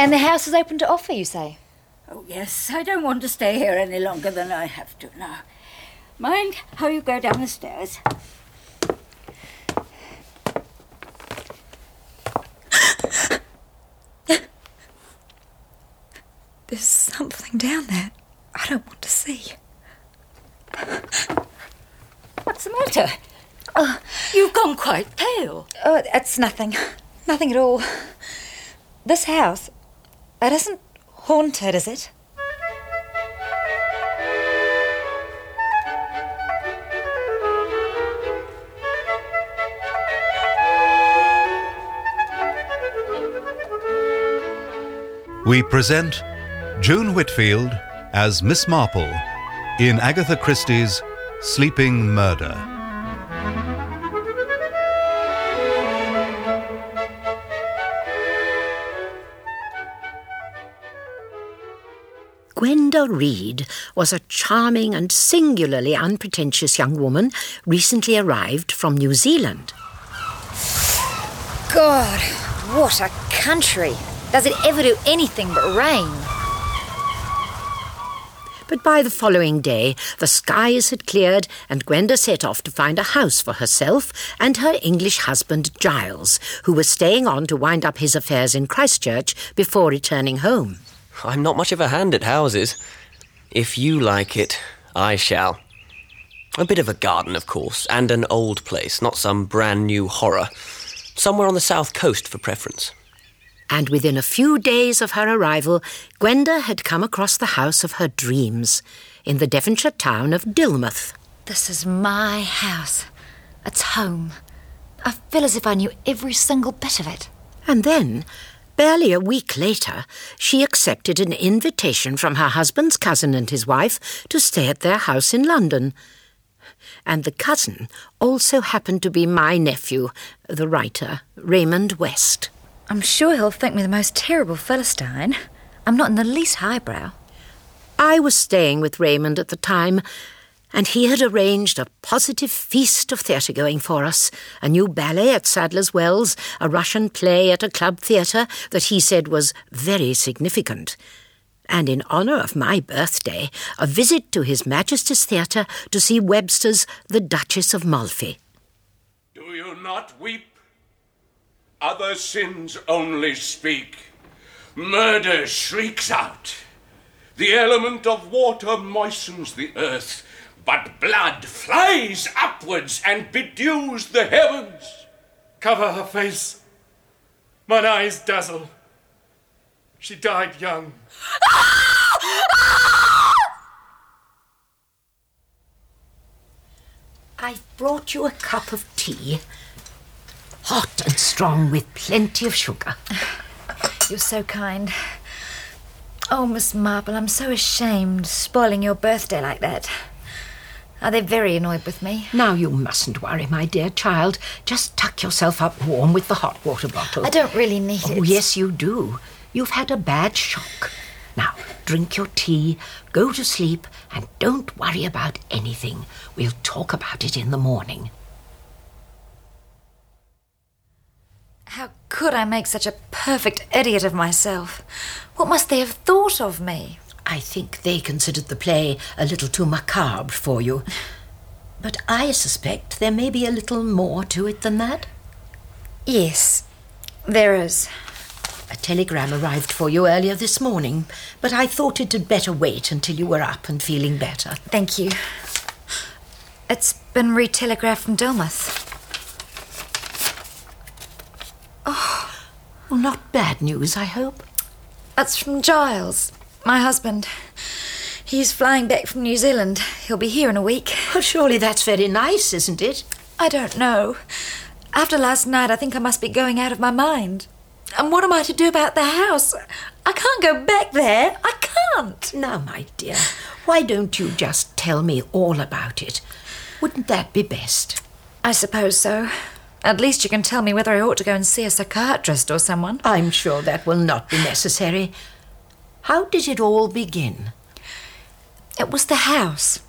And the house is open to offer, you say? Oh, yes, I don't want to stay here any longer than I have to now. Mind how you go down the stairs. There's something down there I don't want to see. What's the matter? Oh, you've gone quite pale. Oh, it's nothing. Nothing at all. This house, it isn't haunted, is it? We present June Whitfield as Miss Marple in Agatha Christie's Sleeping Murder. Gwenda Reed was a charming and singularly unpretentious young woman recently arrived from New Zealand. God, what a country. Does it ever do anything but rain? But by the following day, the skies had cleared, and Gwenda set off to find a house for herself and her English husband Giles, who was staying on to wind up his affairs in Christchurch before returning home. I'm not much of a hand at houses. If you like it, I shall. A bit of a garden, of course, and an old place, not some brand new horror. Somewhere on the south coast for preference. And within a few days of her arrival, Gwenda had come across the house of her dreams in the Devonshire town of Dilmouth. This is my house. It's home. I feel as if I knew every single bit of it. And then, barely a week later, she accepted an invitation from her husband's cousin and his wife to stay at their house in London. And the cousin also happened to be my nephew, the writer, Raymond West. I'm sure he'll think me the most terrible Philistine. I'm not in the least highbrow. I was staying with Raymond at the time, and he had arranged a positive feast of theatre going for us a new ballet at Sadler's Wells, a Russian play at a club theatre that he said was very significant. And in honour of my birthday, a visit to His Majesty's Theatre to see Webster's The Duchess of Malfi. Do you not weep? Other sins only speak. Murder shrieks out. The element of water moistens the earth, but blood flies upwards and bedews the heavens. Cover her face. Mine eyes dazzle. She died young. I've brought you a cup of tea. Hot and strong with plenty of sugar. You're so kind. Oh, Miss Marple, I'm so ashamed spoiling your birthday like that. Are they very annoyed with me? Now you mustn't worry, my dear child. Just tuck yourself up warm with the hot water bottle. I don't really need Oh, it. yes, you do. You've had a bad shock. Now, drink your tea, go to sleep, and don't worry about anything. We'll talk about it in the morning. How could I make such a perfect idiot of myself? What must they have thought of me? I think they considered the play a little too macabre for you. But I suspect there may be a little more to it than that. Yes, there is. A telegram arrived for you earlier this morning, but I thought it had better wait until you were up and feeling better. Thank you. It's been re-telegraphed from Dilmouth. Oh, well, not bad news, I hope. That's from Giles, my husband. He's flying back from New Zealand. He'll be here in a week. Well, surely that's very nice, isn't it? I don't know. After last night, I think I must be going out of my mind. And what am I to do about the house? I can't go back there. I can't. Now, my dear, why don't you just tell me all about it? Wouldn't that be best? I suppose so. At least you can tell me whether I ought to go and see a psychiatrist or someone. I'm sure that will not be necessary. How did it all begin? It was the house.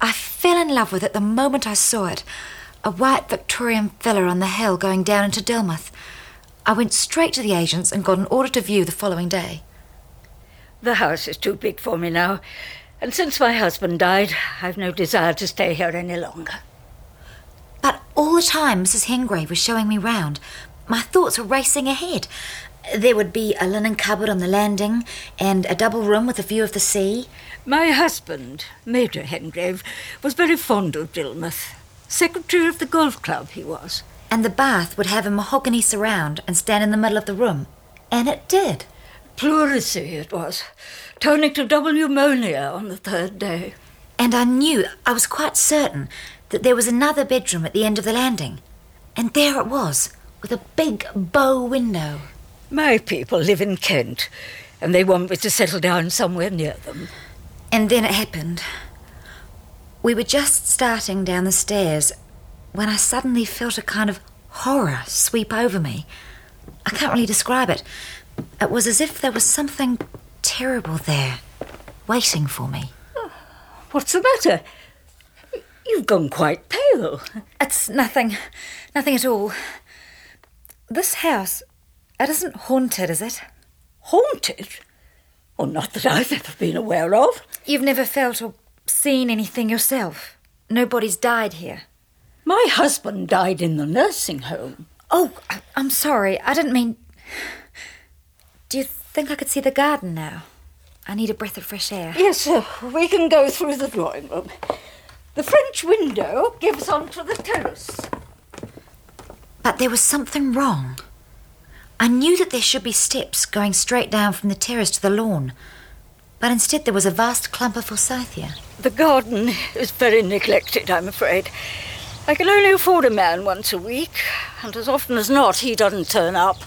I fell in love with it the moment I saw it. A white Victorian villa on the hill going down into Dilmouth. I went straight to the agents and got an order to view the following day. The house is too big for me now, and since my husband died, I've no desire to stay here any longer. But all the time Mrs. Hengrave was showing me round, my thoughts were racing ahead. There would be a linen cupboard on the landing and a double room with a view of the sea. My husband, Major Hengrave, was very fond of Dilmouth. Secretary of the golf club he was. And the bath would have a mahogany surround and stand in the middle of the room. And it did. Pleurisy it was, turning to double pneumonia on the third day. And I knew, I was quite certain, that there was another bedroom at the end of the landing. And there it was, with a big bow window. My people live in Kent, and they want me to settle down somewhere near them. And then it happened. We were just starting down the stairs when I suddenly felt a kind of horror sweep over me. I can't really describe it. It was as if there was something terrible there, waiting for me. What's the matter? You've gone quite pale. It's nothing. Nothing at all. This house, it isn't haunted, is it? Haunted? Well, not that I've ever been aware of. You've never felt or seen anything yourself? Nobody's died here? My husband died in the nursing home. Oh, I- I'm sorry. I didn't mean. Do you think I could see the garden now? I need a breath of fresh air. Yes, sir. We can go through the drawing room. The French window gives onto the terrace. But there was something wrong. I knew that there should be steps going straight down from the terrace to the lawn, but instead there was a vast clump of forsythia. The garden is very neglected, I'm afraid. I can only afford a man once a week, and as often as not, he doesn't turn up.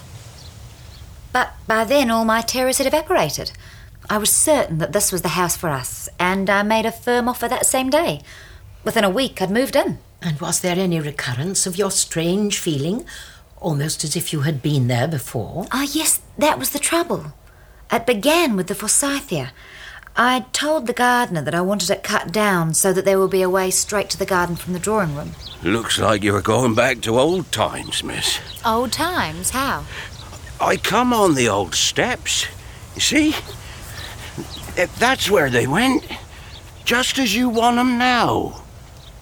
But by then all my terrors had evaporated. I was certain that this was the house for us, and I made a firm offer that same day. Within a week, I'd moved in. And was there any recurrence of your strange feeling, almost as if you had been there before? Ah, yes, that was the trouble. It began with the forsythia. I'd told the gardener that I wanted it cut down so that there would be a way straight to the garden from the drawing room. Looks like you were going back to old times, miss. Old times? How? I come on the old steps. You see? That's where they went. Just as you want 'em now.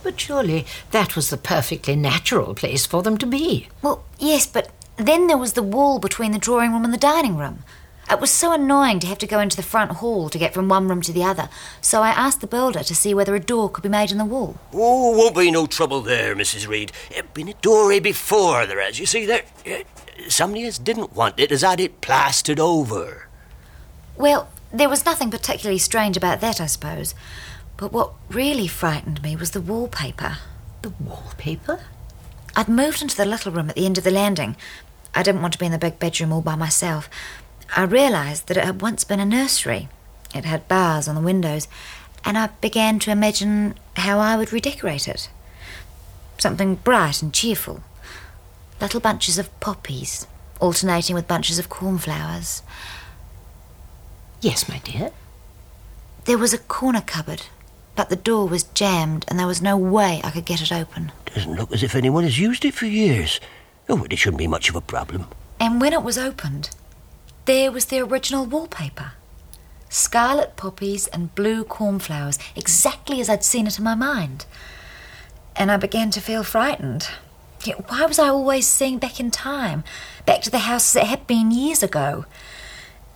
But surely that was the perfectly natural place for them to be. Well, yes, but then there was the wall between the drawing room and the dining room. It was so annoying to have to go into the front hall to get from one room to the other, so I asked the builder to see whether a door could be made in the wall. Oh, won't be no trouble there, Mrs. Reed. Eh, Been a doorway before there has. You see, there. eh, Somebody as didn't want it has had it plastered over. Well, there was nothing particularly strange about that, I suppose. But what really frightened me was the wallpaper. The wallpaper? I'd moved into the little room at the end of the landing. I didn't want to be in the big bedroom all by myself. I realised that it had once been a nursery. It had bars on the windows, and I began to imagine how I would redecorate it. Something bright and cheerful. Little bunches of poppies, alternating with bunches of cornflowers. Yes, my dear. There was a corner cupboard, but the door was jammed, and there was no way I could get it open. Doesn't look as if anyone has used it for years. Oh, it shouldn't be much of a problem. And when it was opened, there was the original wallpaper. Scarlet poppies and blue cornflowers, exactly as I'd seen it in my mind. And I began to feel frightened. Yet why was I always seeing back in time, back to the house as it had been years ago?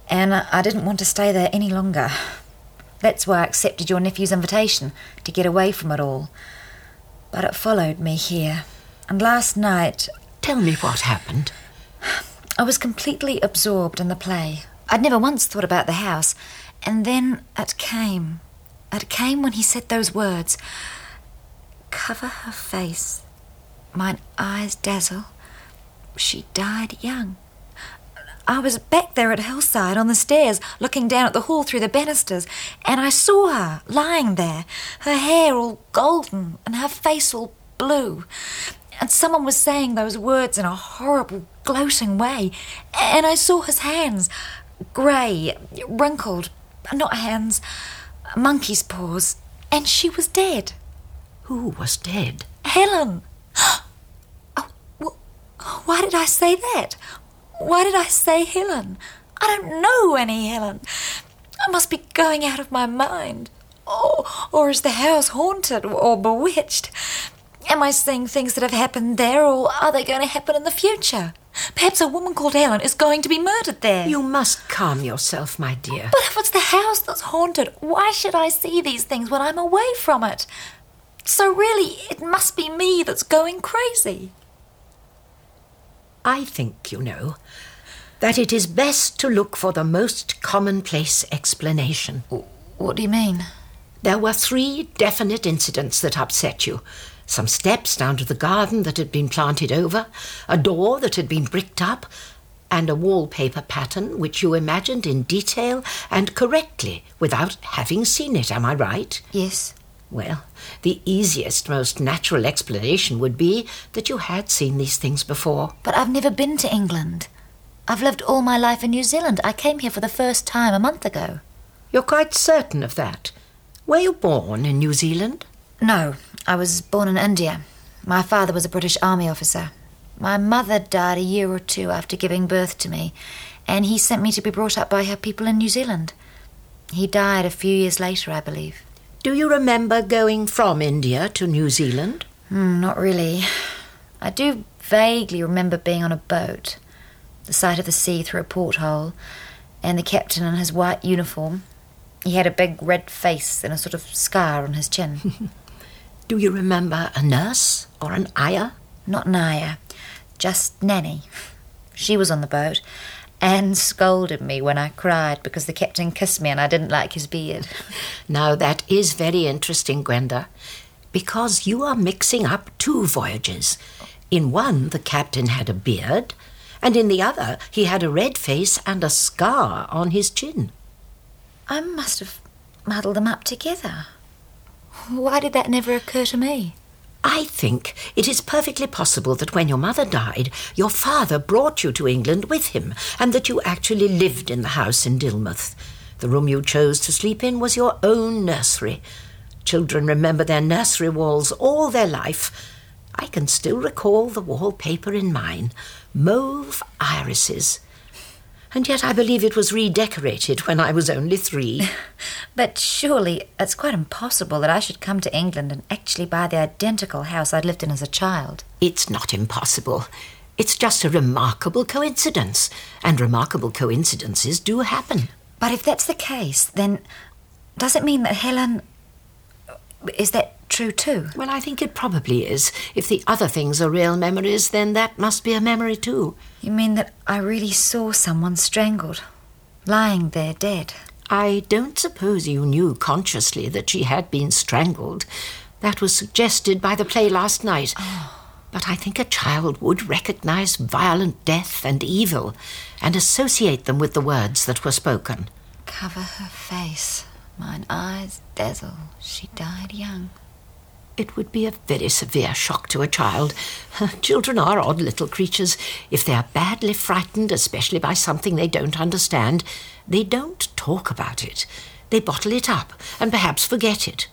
And I didn't want to stay there any longer. That's why I accepted your nephew's invitation to get away from it all. But it followed me here. And last night, Tell me what happened. I was completely absorbed in the play. I'd never once thought about the house. And then it came. It came when he said those words Cover her face. Mine eyes dazzle. She died young. I was back there at Hillside on the stairs, looking down at the hall through the banisters, and I saw her lying there, her hair all golden and her face all blue. And someone was saying those words in a horrible, gloating way, and I saw his hands, grey, wrinkled, not hands, monkey's paws, and she was dead. Who was dead? Helen! Oh, wh- why did I say that? Why did I say Helen? I don't know any Helen. I must be going out of my mind. Or, or is the house haunted or bewitched? Am I seeing things that have happened there, or are they going to happen in the future? Perhaps a woman called Helen is going to be murdered there. You must calm yourself, my dear. But if it's the house that's haunted, why should I see these things when I'm away from it? So really, it must be me that's going crazy. I think, you know, that it is best to look for the most commonplace explanation. What do you mean? There were three definite incidents that upset you. Some steps down to the garden that had been planted over, a door that had been bricked up, and a wallpaper pattern which you imagined in detail and correctly without having seen it. Am I right? Yes. Well, the easiest, most natural explanation would be that you had seen these things before. But I've never been to England. I've lived all my life in New Zealand. I came here for the first time a month ago. You're quite certain of that? Were you born in New Zealand? No, I was born in India. My father was a British Army officer. My mother died a year or two after giving birth to me, and he sent me to be brought up by her people in New Zealand. He died a few years later, I believe. Do you remember going from India to New Zealand? Hmm, not really. I do vaguely remember being on a boat, the sight of the sea through a porthole, and the captain in his white uniform. He had a big red face and a sort of scar on his chin. Do you remember a nurse or an ayah? Not Naya, just Nanny. She was on the boat and scolded me when I cried because the captain kissed me and I didn't like his beard. Now that is very interesting, Gwenda, because you are mixing up two voyages. In one, the captain had a beard, and in the other, he had a red face and a scar on his chin. I must have muddled them up together. Why did that never occur to me? I think it is perfectly possible that when your mother died, your father brought you to England with him, and that you actually lived in the house in Dilmouth. The room you chose to sleep in was your own nursery. Children remember their nursery walls all their life. I can still recall the wallpaper in mine mauve irises. And yet I believe it was redecorated when I was only three. But surely it's quite impossible that I should come to England and actually buy the identical house I'd lived in as a child. It's not impossible. It's just a remarkable coincidence, and remarkable coincidences do happen. But if that's the case, then does it mean that Helen. Is that true too? Well, I think it probably is. If the other things are real memories, then that must be a memory too. You mean that I really saw someone strangled, lying there dead? I don't suppose you knew consciously that she had been strangled. That was suggested by the play last night. Oh. But I think a child would recognize violent death and evil and associate them with the words that were spoken. Cover her face. Mine eyes dazzle. She died young. It would be a very severe shock to a child. Children are odd little creatures. If they are badly frightened, especially by something they don't understand, they don't talk about it. They bottle it up and perhaps forget it.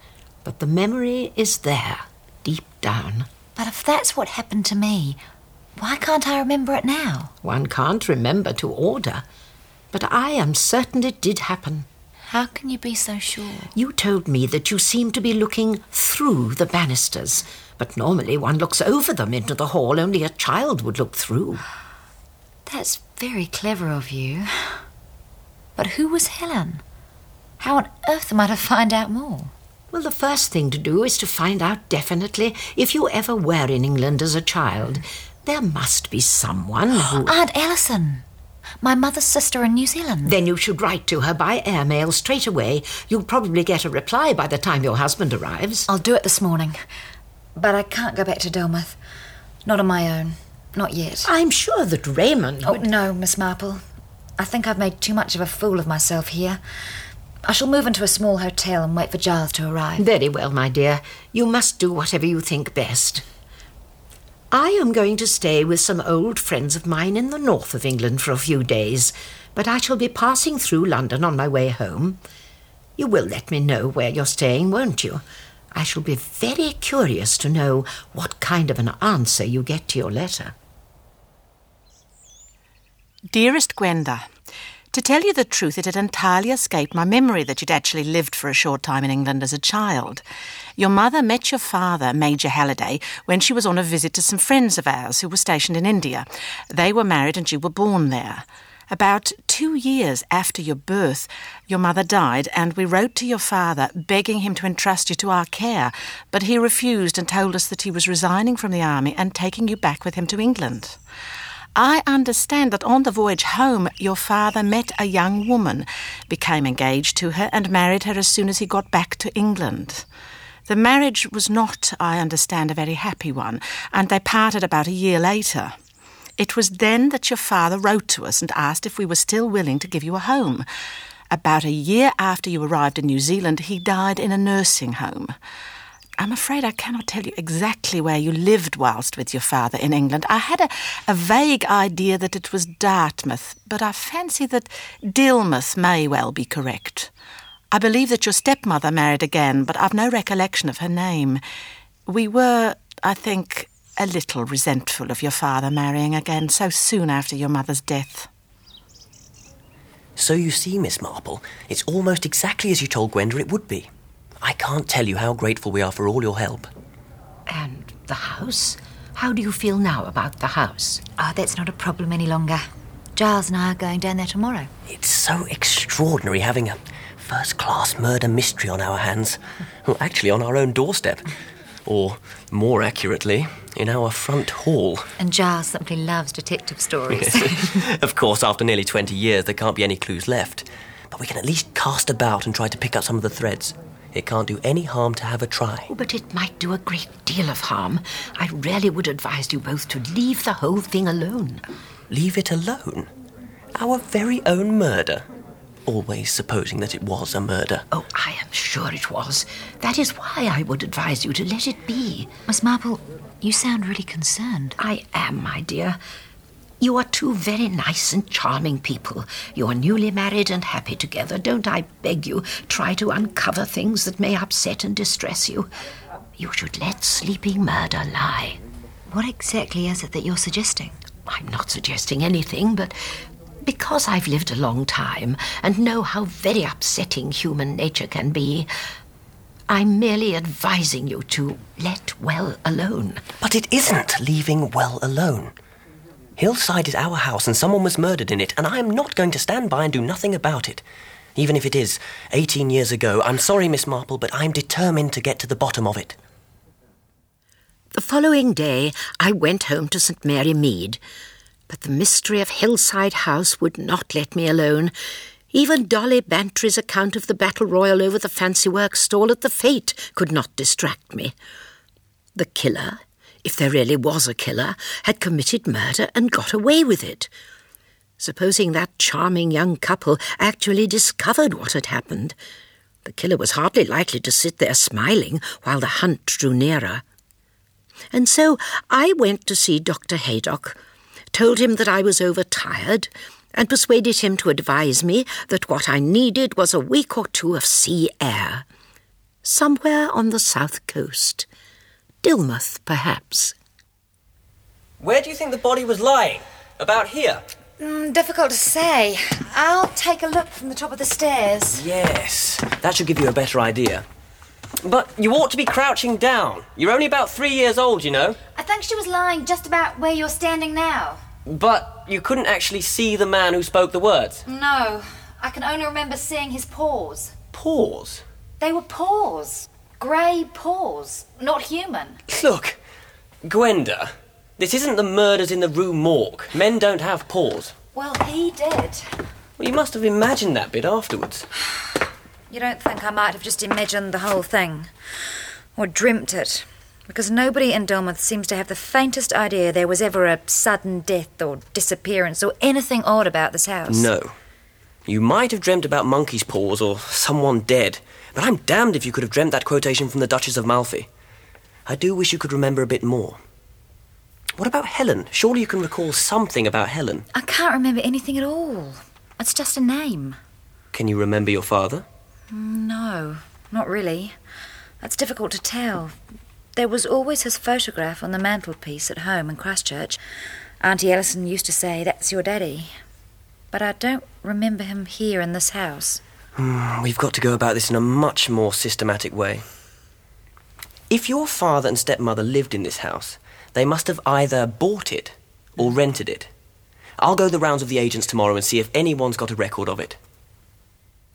But the memory is there, deep down. But if that's what happened to me, why can't I remember it now? One can't remember to order. But I am certain it did happen. How can you be so sure? You told me that you seemed to be looking through the banisters, but normally one looks over them into the hall, only a child would look through. That's very clever of you. But who was Helen? How on earth am I to find out more? Well, the first thing to do is to find out definitely if you ever were in England as a child. There must be someone who. Aunt Ellison. My mother's sister in New Zealand. Then you should write to her by airmail straight away. You'll probably get a reply by the time your husband arrives. I'll do it this morning. But I can't go back to Dilmouth. Not on my own. Not yet. I'm sure that Raymond. Oh, would- no, Miss Marple. I think I've made too much of a fool of myself here. I shall move into a small hotel and wait for Giles to arrive. Very well, my dear. You must do whatever you think best. I am going to stay with some old friends of mine in the north of England for a few days, but I shall be passing through London on my way home. You will let me know where you're staying, won't you? I shall be very curious to know what kind of an answer you get to your letter. Dearest Gwenda, to tell you the truth, it had entirely escaped my memory that you'd actually lived for a short time in England as a child. Your mother met your father, Major Halliday, when she was on a visit to some friends of ours who were stationed in India. They were married and you were born there. About two years after your birth, your mother died, and we wrote to your father begging him to entrust you to our care, but he refused and told us that he was resigning from the army and taking you back with him to England. I understand that on the voyage home, your father met a young woman, became engaged to her, and married her as soon as he got back to England. The marriage was not, I understand, a very happy one, and they parted about a year later. It was then that your father wrote to us and asked if we were still willing to give you a home. About a year after you arrived in New Zealand, he died in a nursing home. I'm afraid I cannot tell you exactly where you lived whilst with your father in England. I had a, a vague idea that it was Dartmouth, but I fancy that Dilmouth may well be correct. I believe that your stepmother married again, but I've no recollection of her name. We were, I think, a little resentful of your father marrying again so soon after your mother's death. So you see, Miss Marple, it's almost exactly as you told Gwenda it would be. I can't tell you how grateful we are for all your help. And the house? How do you feel now about the house? Oh, that's not a problem any longer. Giles and I are going down there tomorrow. It's so extraordinary having a first class murder mystery on our hands. Well, actually, on our own doorstep. Or, more accurately, in our front hall. And Giles simply loves detective stories. of course, after nearly 20 years, there can't be any clues left. But we can at least cast about and try to pick up some of the threads. It can't do any harm to have a try. Oh, but it might do a great deal of harm. I really would advise you both to leave the whole thing alone. Leave it alone? Our very own murder? Always supposing that it was a murder. Oh, I am sure it was. That is why I would advise you to let it be. Miss Marple, you sound really concerned. I am, my dear. You are two very nice and charming people. You are newly married and happy together. Don't I beg you try to uncover things that may upset and distress you? You should let sleeping murder lie. What exactly is it that you're suggesting? I'm not suggesting anything, but because I've lived a long time and know how very upsetting human nature can be, I'm merely advising you to let well alone. But it isn't leaving well alone. Hillside is our house and someone was murdered in it, and I am not going to stand by and do nothing about it. Even if it is 18 years ago, I'm sorry, Miss Marple, but I'm determined to get to the bottom of it. The following day, I went home to St. Mary Mead, but the mystery of Hillside House would not let me alone. Even Dolly Bantry's account of the battle royal over the fancy work stall at the Fete could not distract me. The killer, if there really was a killer, had committed murder and got away with it. Supposing that charming young couple actually discovered what had happened, the killer was hardly likely to sit there smiling while the hunt drew nearer. And so I went to see Dr. Haydock, told him that I was overtired, and persuaded him to advise me that what I needed was a week or two of sea air. Somewhere on the south coast. Dilmouth, perhaps. Where do you think the body was lying? About here? Mm, difficult to say. I'll take a look from the top of the stairs. Yes, that should give you a better idea. But you ought to be crouching down. You're only about three years old, you know. I think she was lying just about where you're standing now. But you couldn't actually see the man who spoke the words. No, I can only remember seeing his paws. Paws? They were paws. Grey paws. Not human. Look, Gwenda, this isn't the murders in the Rue Morgue. Men don't have paws. Well, he did. Well, you must have imagined that bit afterwards. You don't think I might have just imagined the whole thing? Or dreamt it? Because nobody in Dilmouth seems to have the faintest idea there was ever a sudden death or disappearance or anything odd about this house. No. You might have dreamt about monkey's paws or someone dead, but I'm damned if you could have dreamt that quotation from the Duchess of Malfi. I do wish you could remember a bit more. What about Helen? Surely you can recall something about Helen. I can't remember anything at all. It's just a name. Can you remember your father? No, not really. It's difficult to tell. There was always his photograph on the mantelpiece at home in Christchurch. Auntie Ellison used to say, That's your daddy. but I don't remember him here in this house. Hmm, we've got to go about this in a much more systematic way. If your father and stepmother lived in this house, they must have either bought it or rented it. I'll go the rounds of the agents tomorrow and see if anyone's got a record of it.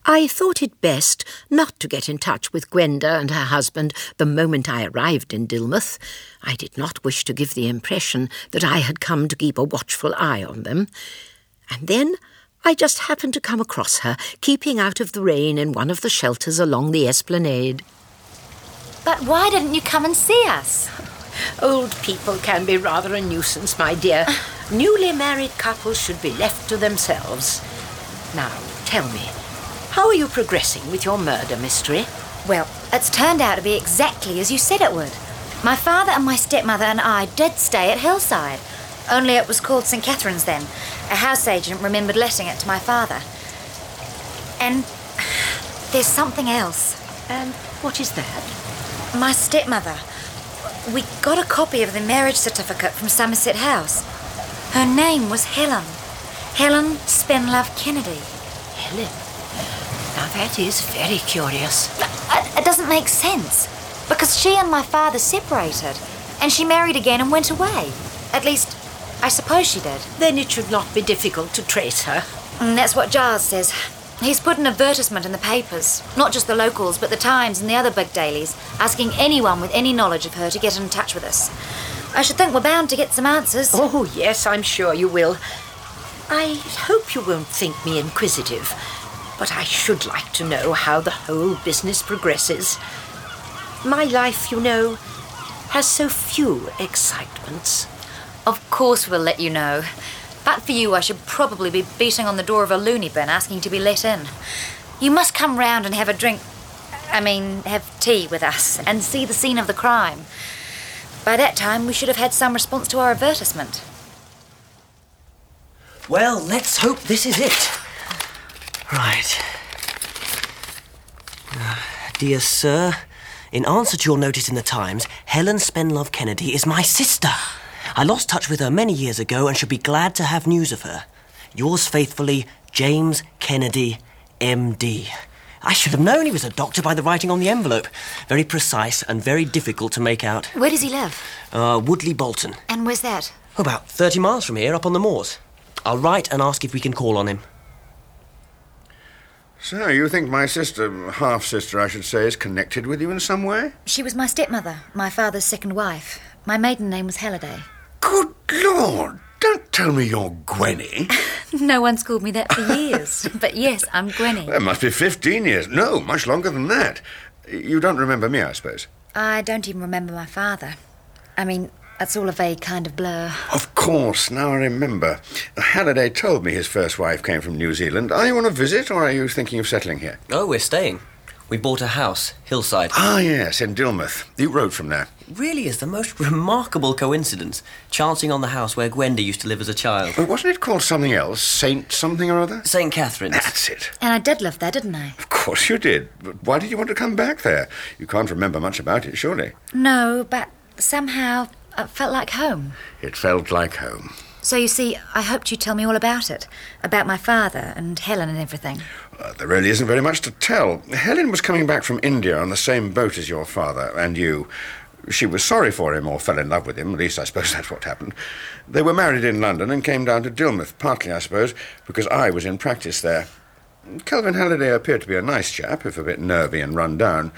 I thought it best not to get in touch with Gwenda and her husband the moment I arrived in Dilmouth. I did not wish to give the impression that I had come to keep a watchful eye on them. And then I just happened to come across her, keeping out of the rain in one of the shelters along the esplanade. But why didn't you come and see us? Old people can be rather a nuisance, my dear. Newly married couples should be left to themselves. Now, tell me, how are you progressing with your murder mystery? Well, it's turned out to be exactly as you said it would. My father and my stepmother and I did stay at Hillside. Only it was called St. Catherine's then. A house agent remembered letting it to my father. And there's something else. And what is that? My stepmother. We got a copy of the marriage certificate from Somerset House. Her name was Helen. Helen Spenlove Kennedy. Helen? Now that is very curious. It, uh, it doesn't make sense. Because she and my father separated, and she married again and went away. At least, I suppose she did. Then it should not be difficult to trace her. And that's what Giles says. He's put an advertisement in the papers, not just the locals, but the Times and the other big dailies, asking anyone with any knowledge of her to get in touch with us. I should think we're bound to get some answers. Oh, yes, I'm sure you will. I hope you won't think me inquisitive, but I should like to know how the whole business progresses. My life, you know, has so few excitements. Of course we'll let you know. But for you, I should probably be beating on the door of a loony bin asking to be let in. You must come round and have a drink. I mean, have tea with us and see the scene of the crime. By that time, we should have had some response to our advertisement. Well, let's hope this is it. Right. Uh, dear sir, in answer to your notice in the Times, Helen Spenlove Kennedy is my sister. I lost touch with her many years ago and should be glad to have news of her. Yours faithfully, James Kennedy, MD. I should have known he was a doctor by the writing on the envelope. Very precise and very difficult to make out. Where does he live? Uh, Woodley Bolton. And where's that? About 30 miles from here, up on the moors. I'll write and ask if we can call on him. So, you think my sister, half sister, I should say, is connected with you in some way? She was my stepmother, my father's second wife. My maiden name was Halliday. Good Lord! Don't tell me you're Gwenny. no one's called me that for years. but yes, I'm Gwenny. That must be 15 years. No, much longer than that. You don't remember me, I suppose. I don't even remember my father. I mean, that's all a vague kind of blur. Of course, now I remember. Halliday told me his first wife came from New Zealand. Are you on a visit, or are you thinking of settling here? Oh, we're staying. We bought a house, Hillside. Ah, yes, in Dilmouth. You wrote from there. Really is the most remarkable coincidence, chancing on the house where Gwenda used to live as a child. But wasn't it called something else? Saint something or other? St. Catherine's. That's it. And I did live there, didn't I? Of course you did. But why did you want to come back there? You can't remember much about it, surely. No, but somehow it felt like home. It felt like home. So you see, I hoped you'd tell me all about it. About my father and Helen and everything. Uh, there really isn't very much to tell. Helen was coming back from India on the same boat as your father and you. She was sorry for him, or fell in love with him, at least I suppose that's what happened. They were married in London and came down to Dilmouth, partly, I suppose, because I was in practice there. Kelvin Halliday appeared to be a nice chap, if a bit nervy and run down,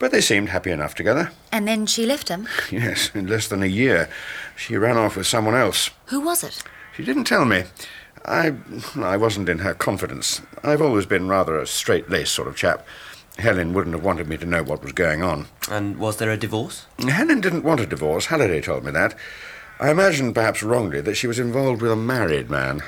but they seemed happy enough together. And then she left him? Yes, in less than a year. She ran off with someone else. Who was it? She didn't tell me. I, I wasn't in her confidence. I've always been rather a straight-laced sort of chap. Helen wouldn't have wanted me to know what was going on. And was there a divorce? Helen didn't want a divorce. Halliday told me that. I imagined, perhaps wrongly, that she was involved with a married man.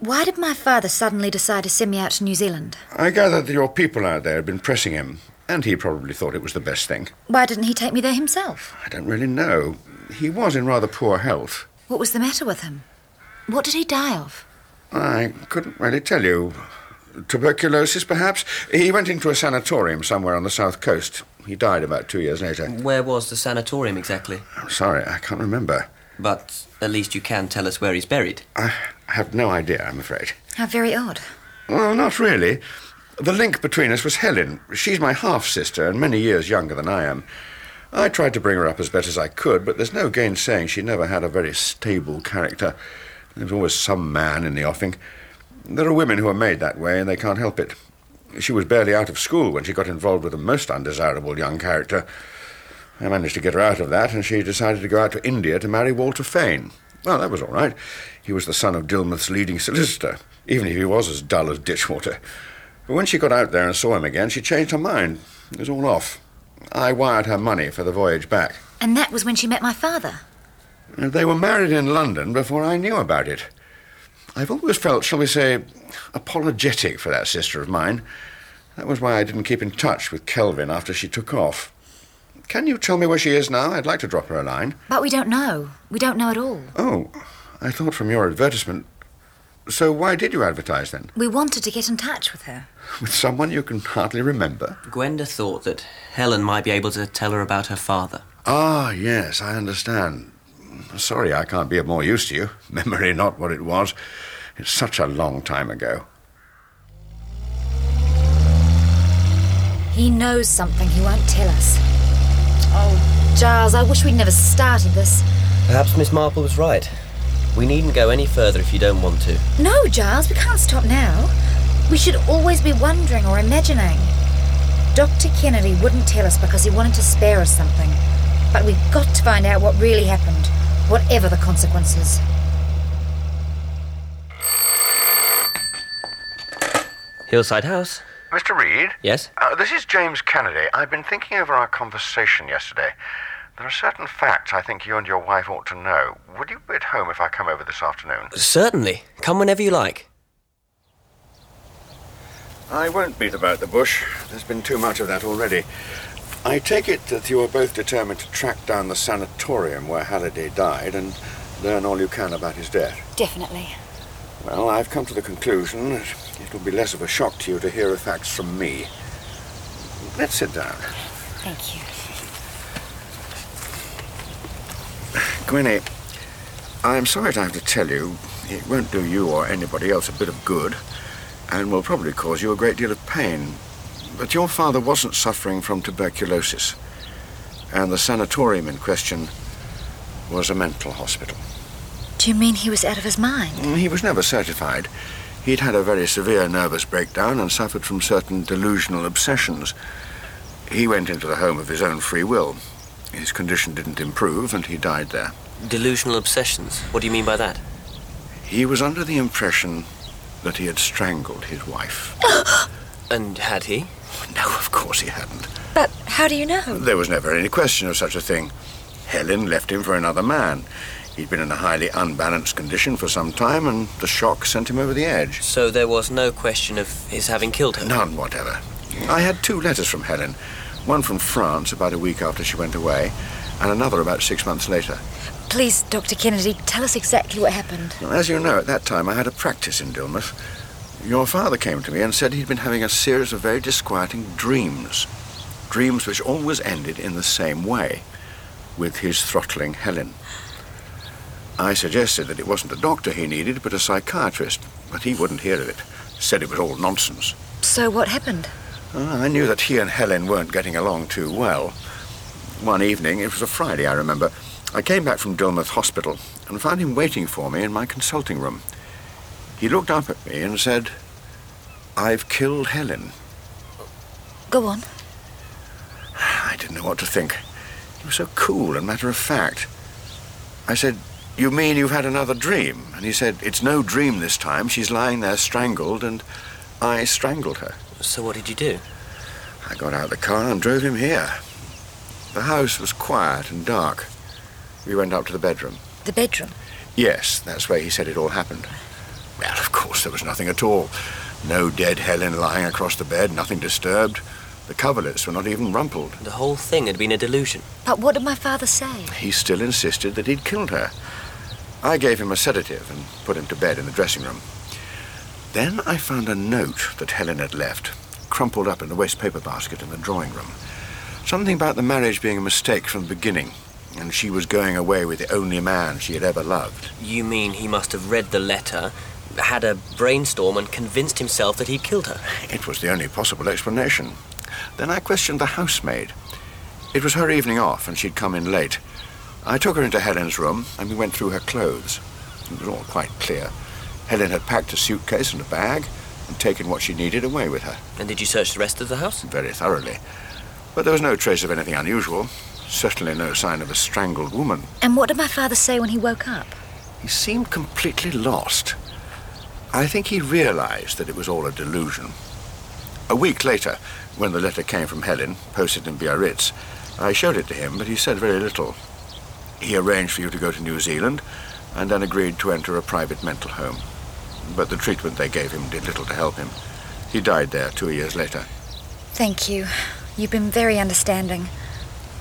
Why did my father suddenly decide to send me out to New Zealand? I gathered that your people out there had been pressing him, and he probably thought it was the best thing. Why didn't he take me there himself? I don't really know. He was in rather poor health. What was the matter with him? What did he die of? I couldn't really tell you. Tuberculosis, perhaps? He went into a sanatorium somewhere on the south coast. He died about two years later. Where was the sanatorium exactly? I'm sorry, I can't remember. But at least you can tell us where he's buried. I have no idea, I'm afraid. How very odd. Well, not really. The link between us was Helen. She's my half sister and many years younger than I am. I tried to bring her up as best as I could, but there's no gainsaying she never had a very stable character. There was always some man in the offing. There are women who are made that way, and they can't help it. She was barely out of school when she got involved with a most undesirable young character. I managed to get her out of that, and she decided to go out to India to marry Walter Fane. Well, that was all right. He was the son of Dilmouth's leading solicitor, even if he was as dull as ditchwater. But when she got out there and saw him again, she changed her mind. It was all off. I wired her money for the voyage back. And that was when she met my father. They were married in London before I knew about it. I've always felt, shall we say, apologetic for that sister of mine. That was why I didn't keep in touch with Kelvin after she took off. Can you tell me where she is now? I'd like to drop her a line. But we don't know. We don't know at all. Oh, I thought from your advertisement. So why did you advertise then? We wanted to get in touch with her. With someone you can hardly remember? Gwenda thought that Helen might be able to tell her about her father. Ah, yes, I understand. Sorry I can't be of more use to you. Memory not what it was. It's such a long time ago. He knows something he won't tell us. Oh, Giles, I wish we'd never started this. Perhaps Miss Marple was right. We needn't go any further if you don't want to. No, Giles, we can't stop now. We should always be wondering or imagining. Dr. Kennedy wouldn't tell us because he wanted to spare us something. But we've got to find out what really happened, whatever the consequences. Hillside House? Mr. Reed? Yes? Uh, this is James Kennedy. I've been thinking over our conversation yesterday. There are certain facts I think you and your wife ought to know. Would you be at home if I come over this afternoon? Certainly. Come whenever you like. I won't beat about the bush. There's been too much of that already. I take it that you are both determined to track down the sanatorium where Halliday died and learn all you can about his death. Definitely. Well, I've come to the conclusion that it'll be less of a shock to you to hear the facts from me. Let's sit down. Thank you. Gwenny, I'm sorry to have to tell you, it won't do you or anybody else a bit of good, and will probably cause you a great deal of pain. But your father wasn't suffering from tuberculosis, and the sanatorium in question was a mental hospital. Do you mean he was out of his mind? Mm, He was never certified. He'd had a very severe nervous breakdown and suffered from certain delusional obsessions. He went into the home of his own free will. His condition didn't improve, and he died there. Delusional obsessions. What do you mean by that? He was under the impression that he had strangled his wife. And had he? Oh, no, of course he hadn't. But how do you know? There was never any question of such a thing. Helen left him for another man. He'd been in a highly unbalanced condition for some time, and the shock sent him over the edge. So there was no question of his having killed her? None whatever. I had two letters from Helen. One from France about a week after she went away, and another about six months later. Please, Dr. Kennedy, tell us exactly what happened. As you know, at that time I had a practice in Dilmouth. Your father came to me and said he'd been having a series of very disquieting dreams. Dreams which always ended in the same way, with his throttling Helen. I suggested that it wasn't a doctor he needed, but a psychiatrist, but he wouldn't hear of it. Said it was all nonsense. So what happened? Ah, I knew that he and Helen weren't getting along too well. One evening, it was a Friday, I remember, I came back from Dilmouth Hospital and found him waiting for me in my consulting room. He looked up at me and said, I've killed Helen. Go on. I didn't know what to think. He was so cool and matter of fact. I said, You mean you've had another dream? And he said, It's no dream this time. She's lying there strangled, and I strangled her. So what did you do? I got out of the car and drove him here. The house was quiet and dark. We went up to the bedroom. The bedroom. Yes, that's where he said it all happened. Well, of course, there was nothing at all. No dead Helen lying across the bed, nothing disturbed. The coverlets were not even rumpled. The whole thing had been a delusion. But what did my father say? He still insisted that he'd killed her. I gave him a sedative and put him to bed in the dressing room. Then I found a note that Helen had left, crumpled up in the waste paper basket in the drawing room. Something about the marriage being a mistake from the beginning, and she was going away with the only man she had ever loved. You mean he must have read the letter, had a brainstorm and convinced himself that he'd killed her. It was the only possible explanation. Then I questioned the housemaid. It was her evening off, and she'd come in late. I took her into Helen's room, and we went through her clothes. It was all quite clear. Helen had packed a suitcase and a bag and taken what she needed away with her. And did you search the rest of the house? Very thoroughly. But there was no trace of anything unusual. Certainly no sign of a strangled woman. And what did my father say when he woke up? He seemed completely lost. I think he realized that it was all a delusion. A week later, when the letter came from Helen, posted in Biarritz, I showed it to him, but he said very little. He arranged for you to go to New Zealand and then agreed to enter a private mental home. But the treatment they gave him did little to help him. He died there two years later. Thank you. You've been very understanding.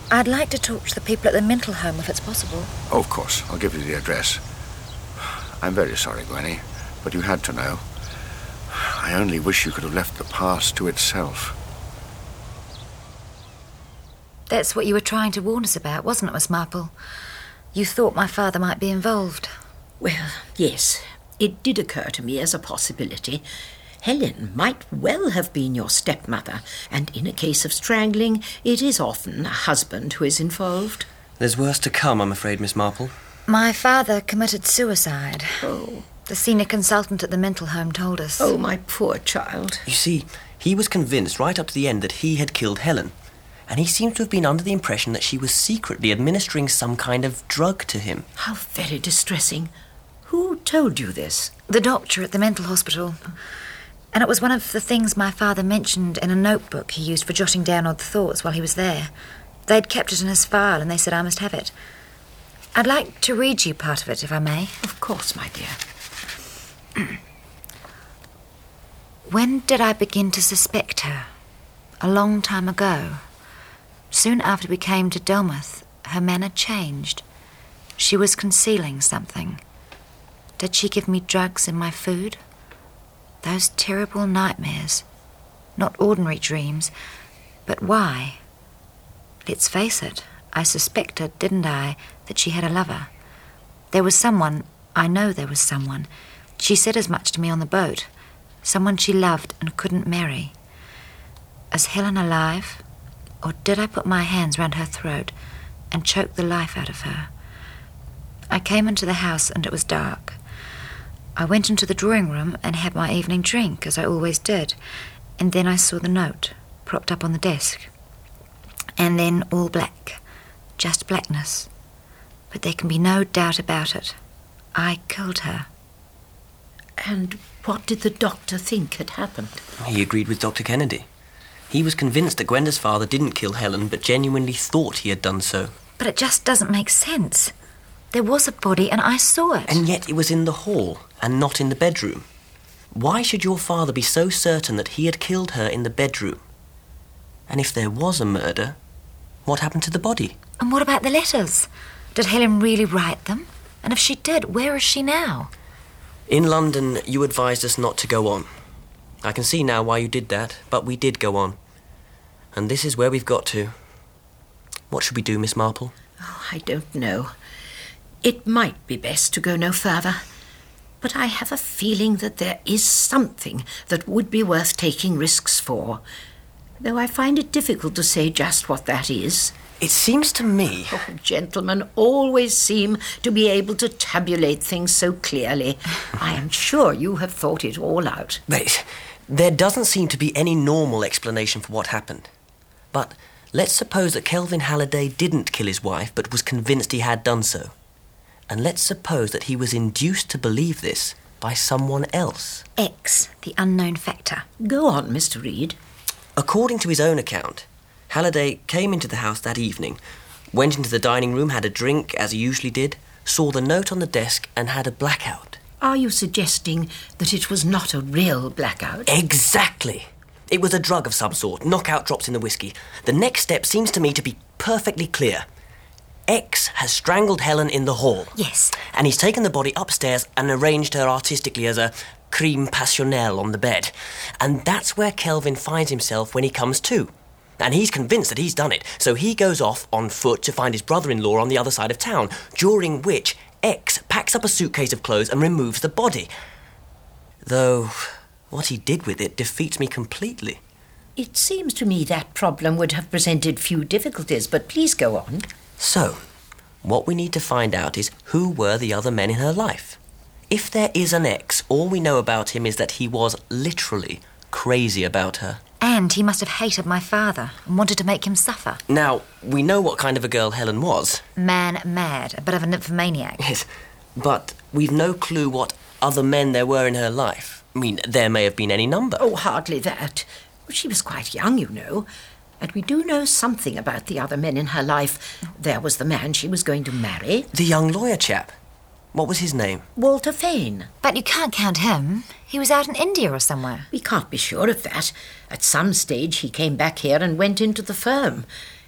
I'd like to talk to the people at the mental home if it's possible. Oh, of course. I'll give you the address. I'm very sorry, Gwenny, but you had to know. I only wish you could have left the past to itself. That's what you were trying to warn us about, wasn't it, Miss Marple? You thought my father might be involved. Well, yes, it did occur to me as a possibility. Helen might well have been your stepmother, and in a case of strangling, it is often a husband who is involved. There's worse to come, I'm afraid, Miss Marple. My father committed suicide. Oh. The senior consultant at the mental home told us. Oh, my poor child. You see, he was convinced right up to the end that he had killed Helen. And he seems to have been under the impression that she was secretly administering some kind of drug to him. How very distressing. Who told you this? The doctor at the mental hospital. And it was one of the things my father mentioned in a notebook he used for jotting down odd thoughts while he was there. They'd kept it in his file and they said I must have it. I'd like to read you part of it, if I may. Of course, my dear. when did I begin to suspect her? A long time ago. Soon after we came to Dillmouth, her manner changed. She was concealing something. Did she give me drugs in my food? Those terrible nightmares. Not ordinary dreams, but why? Let's face it, I suspected, didn't I, that she had a lover. There was someone, I know there was someone. She said as much to me on the boat. Someone she loved and couldn't marry. Is Helen alive? Or did I put my hands round her throat and choke the life out of her? I came into the house and it was dark. I went into the drawing room and had my evening drink, as I always did, and then I saw the note propped up on the desk. And then all black, just blackness. But there can be no doubt about it. I killed her. And what did the doctor think had happened? He agreed with Dr. Kennedy. He was convinced that Gwenda's father didn't kill Helen, but genuinely thought he had done so. But it just doesn't make sense. There was a body and I saw it. And yet it was in the hall and not in the bedroom. Why should your father be so certain that he had killed her in the bedroom? And if there was a murder, what happened to the body? And what about the letters? Did Helen really write them? And if she did, where is she now? In London, you advised us not to go on. I can see now why you did that, but we did go on. And this is where we've got to. What should we do, Miss Marple? Oh, I don't know. It might be best to go no further. But I have a feeling that there is something that would be worth taking risks for. Though I find it difficult to say just what that is. It seems to me. Oh, gentlemen always seem to be able to tabulate things so clearly. I am sure you have thought it all out. But there doesn't seem to be any normal explanation for what happened. But let's suppose that Kelvin Halliday didn't kill his wife but was convinced he had done so. And let's suppose that he was induced to believe this by someone else. X, the unknown factor. Go on, Mr. Reed. According to his own account, Halliday came into the house that evening, went into the dining room, had a drink as he usually did, saw the note on the desk, and had a blackout. Are you suggesting that it was not a real blackout? Exactly. It was a drug of some sort, knockout drops in the whiskey. The next step seems to me to be perfectly clear. X has strangled Helen in the hall. Yes. And he's taken the body upstairs and arranged her artistically as a crime passionnel on the bed. And that's where Kelvin finds himself when he comes to. And he's convinced that he's done it, so he goes off on foot to find his brother in law on the other side of town, during which X packs up a suitcase of clothes and removes the body. Though, what he did with it defeats me completely. It seems to me that problem would have presented few difficulties, but please go on. So, what we need to find out is who were the other men in her life. If there is an ex, all we know about him is that he was literally crazy about her. And he must have hated my father and wanted to make him suffer. Now, we know what kind of a girl Helen was. Man mad, a bit of a nymphomaniac. Yes, but we've no clue what other men there were in her life. I mean, there may have been any number. Oh, hardly that. She was quite young, you know. And we do know something about the other men in her life. There was the man she was going to marry. The young lawyer chap. What was his name? Walter Fane. But you can't count him. He was out in India or somewhere. We can't be sure of that. At some stage, he came back here and went into the firm.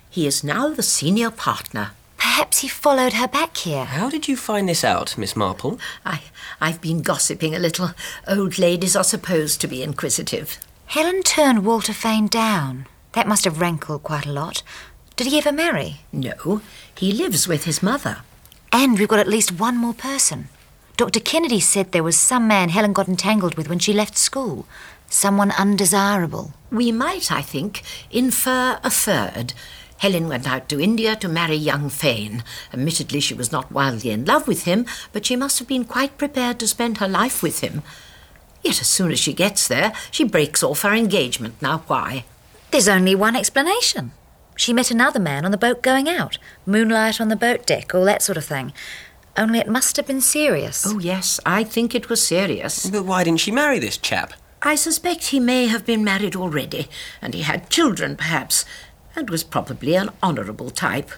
He is now the senior partner. Perhaps he followed her back here. How did you find this out, Miss Marple? I, I've been gossiping a little. Old ladies are supposed to be inquisitive. Helen turned Walter Fane down. That must have rankled quite a lot. Did he ever marry? No, he lives with his mother. And we've got at least one more person. Dr. Kennedy said there was some man Helen got entangled with when she left school. Someone undesirable. We might, I think, infer a third. Helen went out to India to marry young Fane. Admittedly, she was not wildly in love with him, but she must have been quite prepared to spend her life with him. Yet as soon as she gets there, she breaks off her engagement. Now, why? There's only one explanation. She met another man on the boat going out, moonlight on the boat deck, all that sort of thing. Only it must have been serious. Oh, yes, I think it was serious. But why didn't she marry this chap? I suspect he may have been married already, and he had children, perhaps, and was probably an honourable type.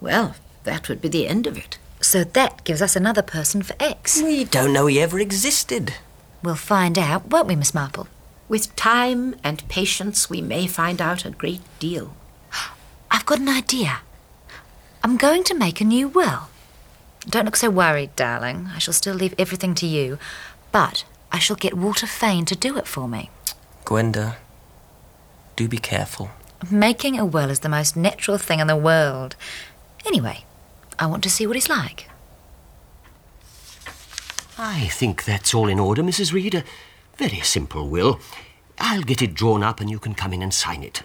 Well, that would be the end of it. So that gives us another person for X. We don't know he ever existed. We'll find out, won't we, Miss Marple? With time and patience, we may find out a great deal. I've got an idea. I'm going to make a new will. Don't look so worried, darling. I shall still leave everything to you, but I shall get Walter Fane to do it for me. Gwenda, do be careful. Making a will is the most natural thing in the world. Anyway, I want to see what he's like. I think that's all in order, Mrs. Reed. A very simple will. I'll get it drawn up and you can come in and sign it.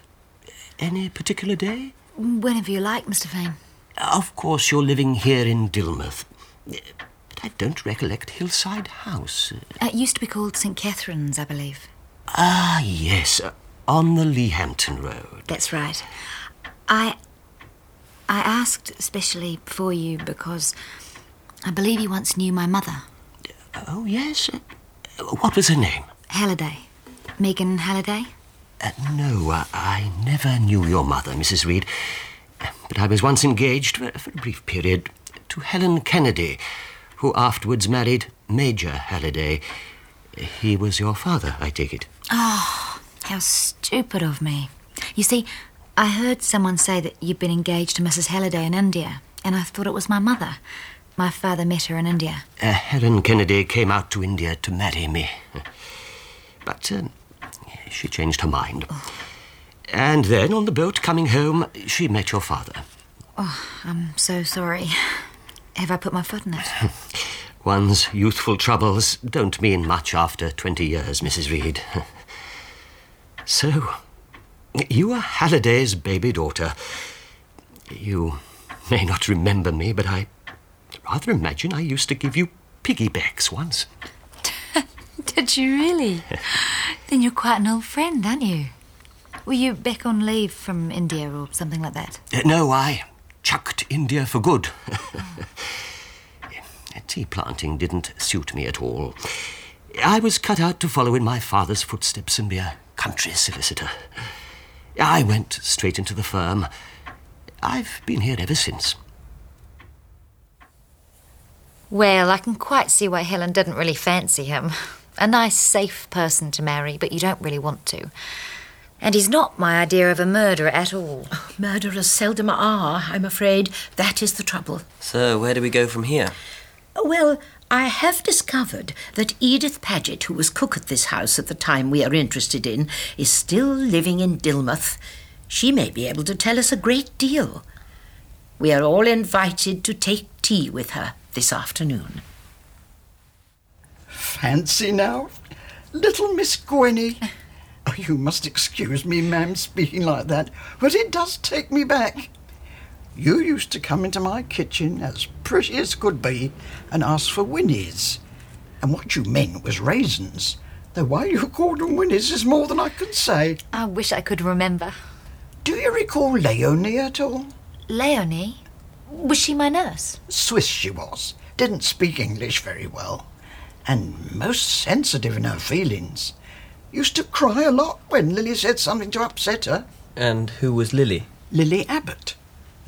Any particular day? Whenever you like, Mr. Fane. Of course, you're living here in Dillmouth. But I don't recollect Hillside House. It used to be called St. Catherine's, I believe. Ah, yes, uh, on the Leahampton Road. That's right. I. I asked especially for you because I believe you once knew my mother. Oh, yes. Uh, What was her name? Halliday. Megan Halliday? Uh, no, I, I never knew your mother, Mrs. Reed. But I was once engaged for, for a brief period to Helen Kennedy, who afterwards married Major Halliday. He was your father, I take it. Oh, how stupid of me. You see, I heard someone say that you'd been engaged to Mrs. Halliday in India, and I thought it was my mother. My father met her in India. Uh, Helen Kennedy came out to India to marry me. But um, she changed her mind. And then, on the boat coming home, she met your father. Oh, I'm so sorry. Have I put my foot in it? One's youthful troubles don't mean much after 20 years, Mrs. Reed. So, you are Halliday's baby daughter. You may not remember me, but I rather imagine I used to give you piggybacks once. Did you really? then you're quite an old friend, aren't you? Were you back on leave from India or something like that? Uh, no, I chucked India for good. Tea planting didn't suit me at all. I was cut out to follow in my father's footsteps and be a country solicitor. I went straight into the firm. I've been here ever since. Well, I can quite see why Helen didn't really fancy him. A nice, safe person to marry, but you don't really want to. And he's not my idea of a murderer at all. Oh, murderers seldom are, I'm afraid. That is the trouble. So, where do we go from here? Well, I have discovered that Edith Paget, who was cook at this house at the time we are interested in, is still living in Dillmouth. She may be able to tell us a great deal. We are all invited to take tea with her this afternoon. Fancy now. Little Miss Gwenny. Oh, you must excuse me, ma'am, speaking like that, but it does take me back. You used to come into my kitchen as pretty as could be and ask for winnies. And what you meant was raisins. Though why you called them winnies is more than I can say. I wish I could remember. Do you recall Leonie at all? Leonie? Was she my nurse? Swiss she was. Didn't speak English very well. And most sensitive in her feelings. Used to cry a lot when Lily said something to upset her. And who was Lily? Lily Abbott,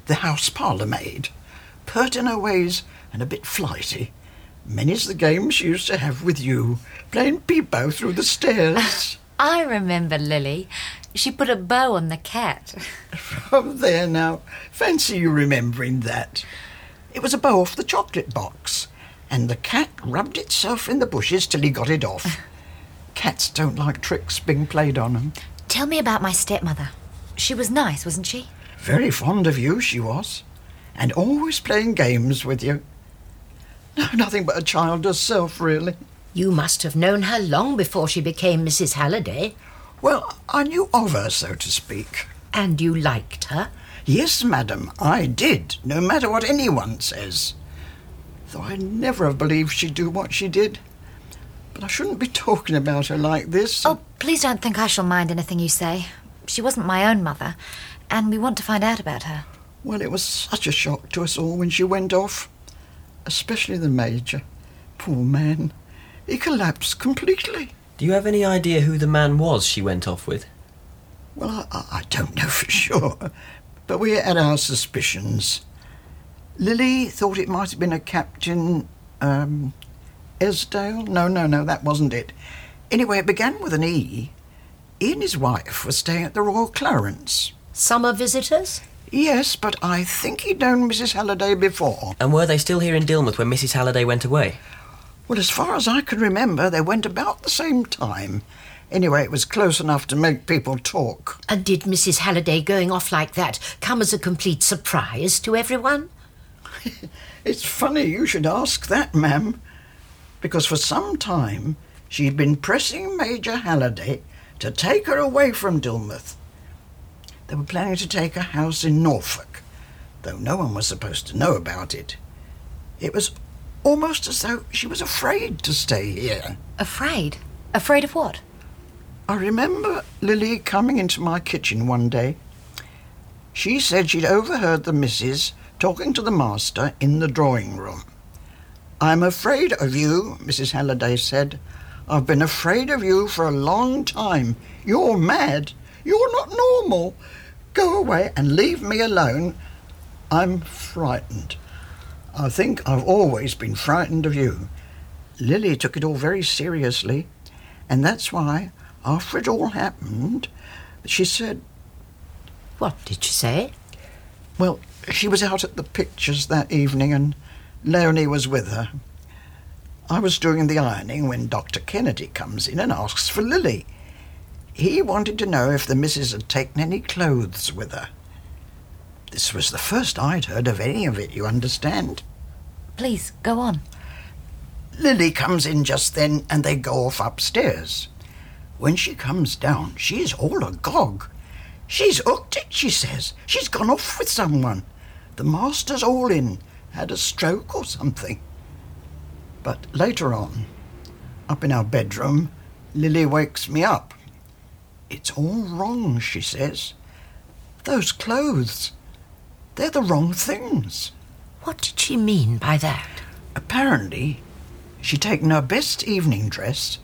the house parlour maid. Pert in her ways and a bit flighty. Many's the game she used to have with you, playing peepo through the stairs. I remember Lily. She put a bow on the cat. oh, there now. Fancy you remembering that. It was a bow off the chocolate box, and the cat rubbed itself in the bushes till he got it off. Cats don't like tricks being played on them. Tell me about my stepmother. She was nice, wasn't she? Very fond of you, she was, and always playing games with you. No, nothing but a child herself, really. You must have known her long before she became Mrs. Halliday. Well, I knew of her, so to speak. And you liked her? Yes, madam, I did, no matter what anyone says. Though I never have believed she'd do what she did. But I shouldn't be talking about her like this. Oh, please don't think I shall mind anything you say. She wasn't my own mother, and we want to find out about her. Well, it was such a shock to us all when she went off. Especially the Major. Poor man. He collapsed completely. Do you have any idea who the man was she went off with? Well, I, I don't know for sure, but we had our suspicions. Lily thought it might have been a Captain. Um, Esdale? No, no, no, that wasn't it. Anyway, it began with an E. He and his wife were staying at the Royal Clarence. Summer visitors? Yes, but I think he'd known Mrs. Halliday before. And were they still here in Dillmouth when Mrs. Halliday went away? Well, as far as I can remember, they went about the same time. Anyway, it was close enough to make people talk. And did Mrs. Halliday going off like that come as a complete surprise to everyone? it's funny you should ask that, ma'am, because for some time she'd been pressing Major Halliday to take her away from Dillmouth. They were planning to take a house in Norfolk, though no one was supposed to know about it. It was almost as though she was afraid to stay here. Afraid? Afraid of what? I remember Lily coming into my kitchen one day. She said she'd overheard the missus talking to the master in the drawing room. I'm afraid of you, Mrs. Halliday said. I've been afraid of you for a long time. You're mad. You're not normal. Go away and leave me alone. I'm frightened. I think I've always been frightened of you. Lily took it all very seriously, and that's why, after it all happened, she said. What did she say? Well, she was out at the pictures that evening, and Leonie was with her. I was doing the ironing when Dr. Kennedy comes in and asks for Lily. He wanted to know if the missus had taken any clothes with her. This was the first I'd heard of any of it, you understand? Please, go on. Lily comes in just then, and they go off upstairs. When she comes down, she's all agog. She's hooked it, she says. She's gone off with someone. The master's all in, had a stroke or something. But later on, up in our bedroom, Lily wakes me up. It's all wrong, she says. Those clothes, they're the wrong things. What did she mean by that? Apparently, she'd taken her best evening dress,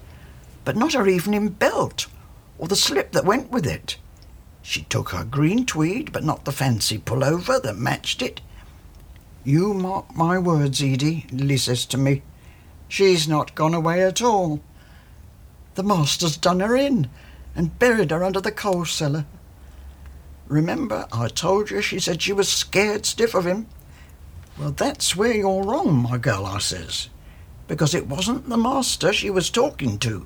but not her evening belt or the slip that went with it. She took her green tweed, but not the fancy pullover that matched it. You mark my words, Edie, Lily says to me. She's not gone away at all. The master's done her in and buried her under the coal cellar. Remember, I told you she said she was scared stiff of him? Well, that's where you're wrong, my girl, I says, because it wasn't the master she was talking to.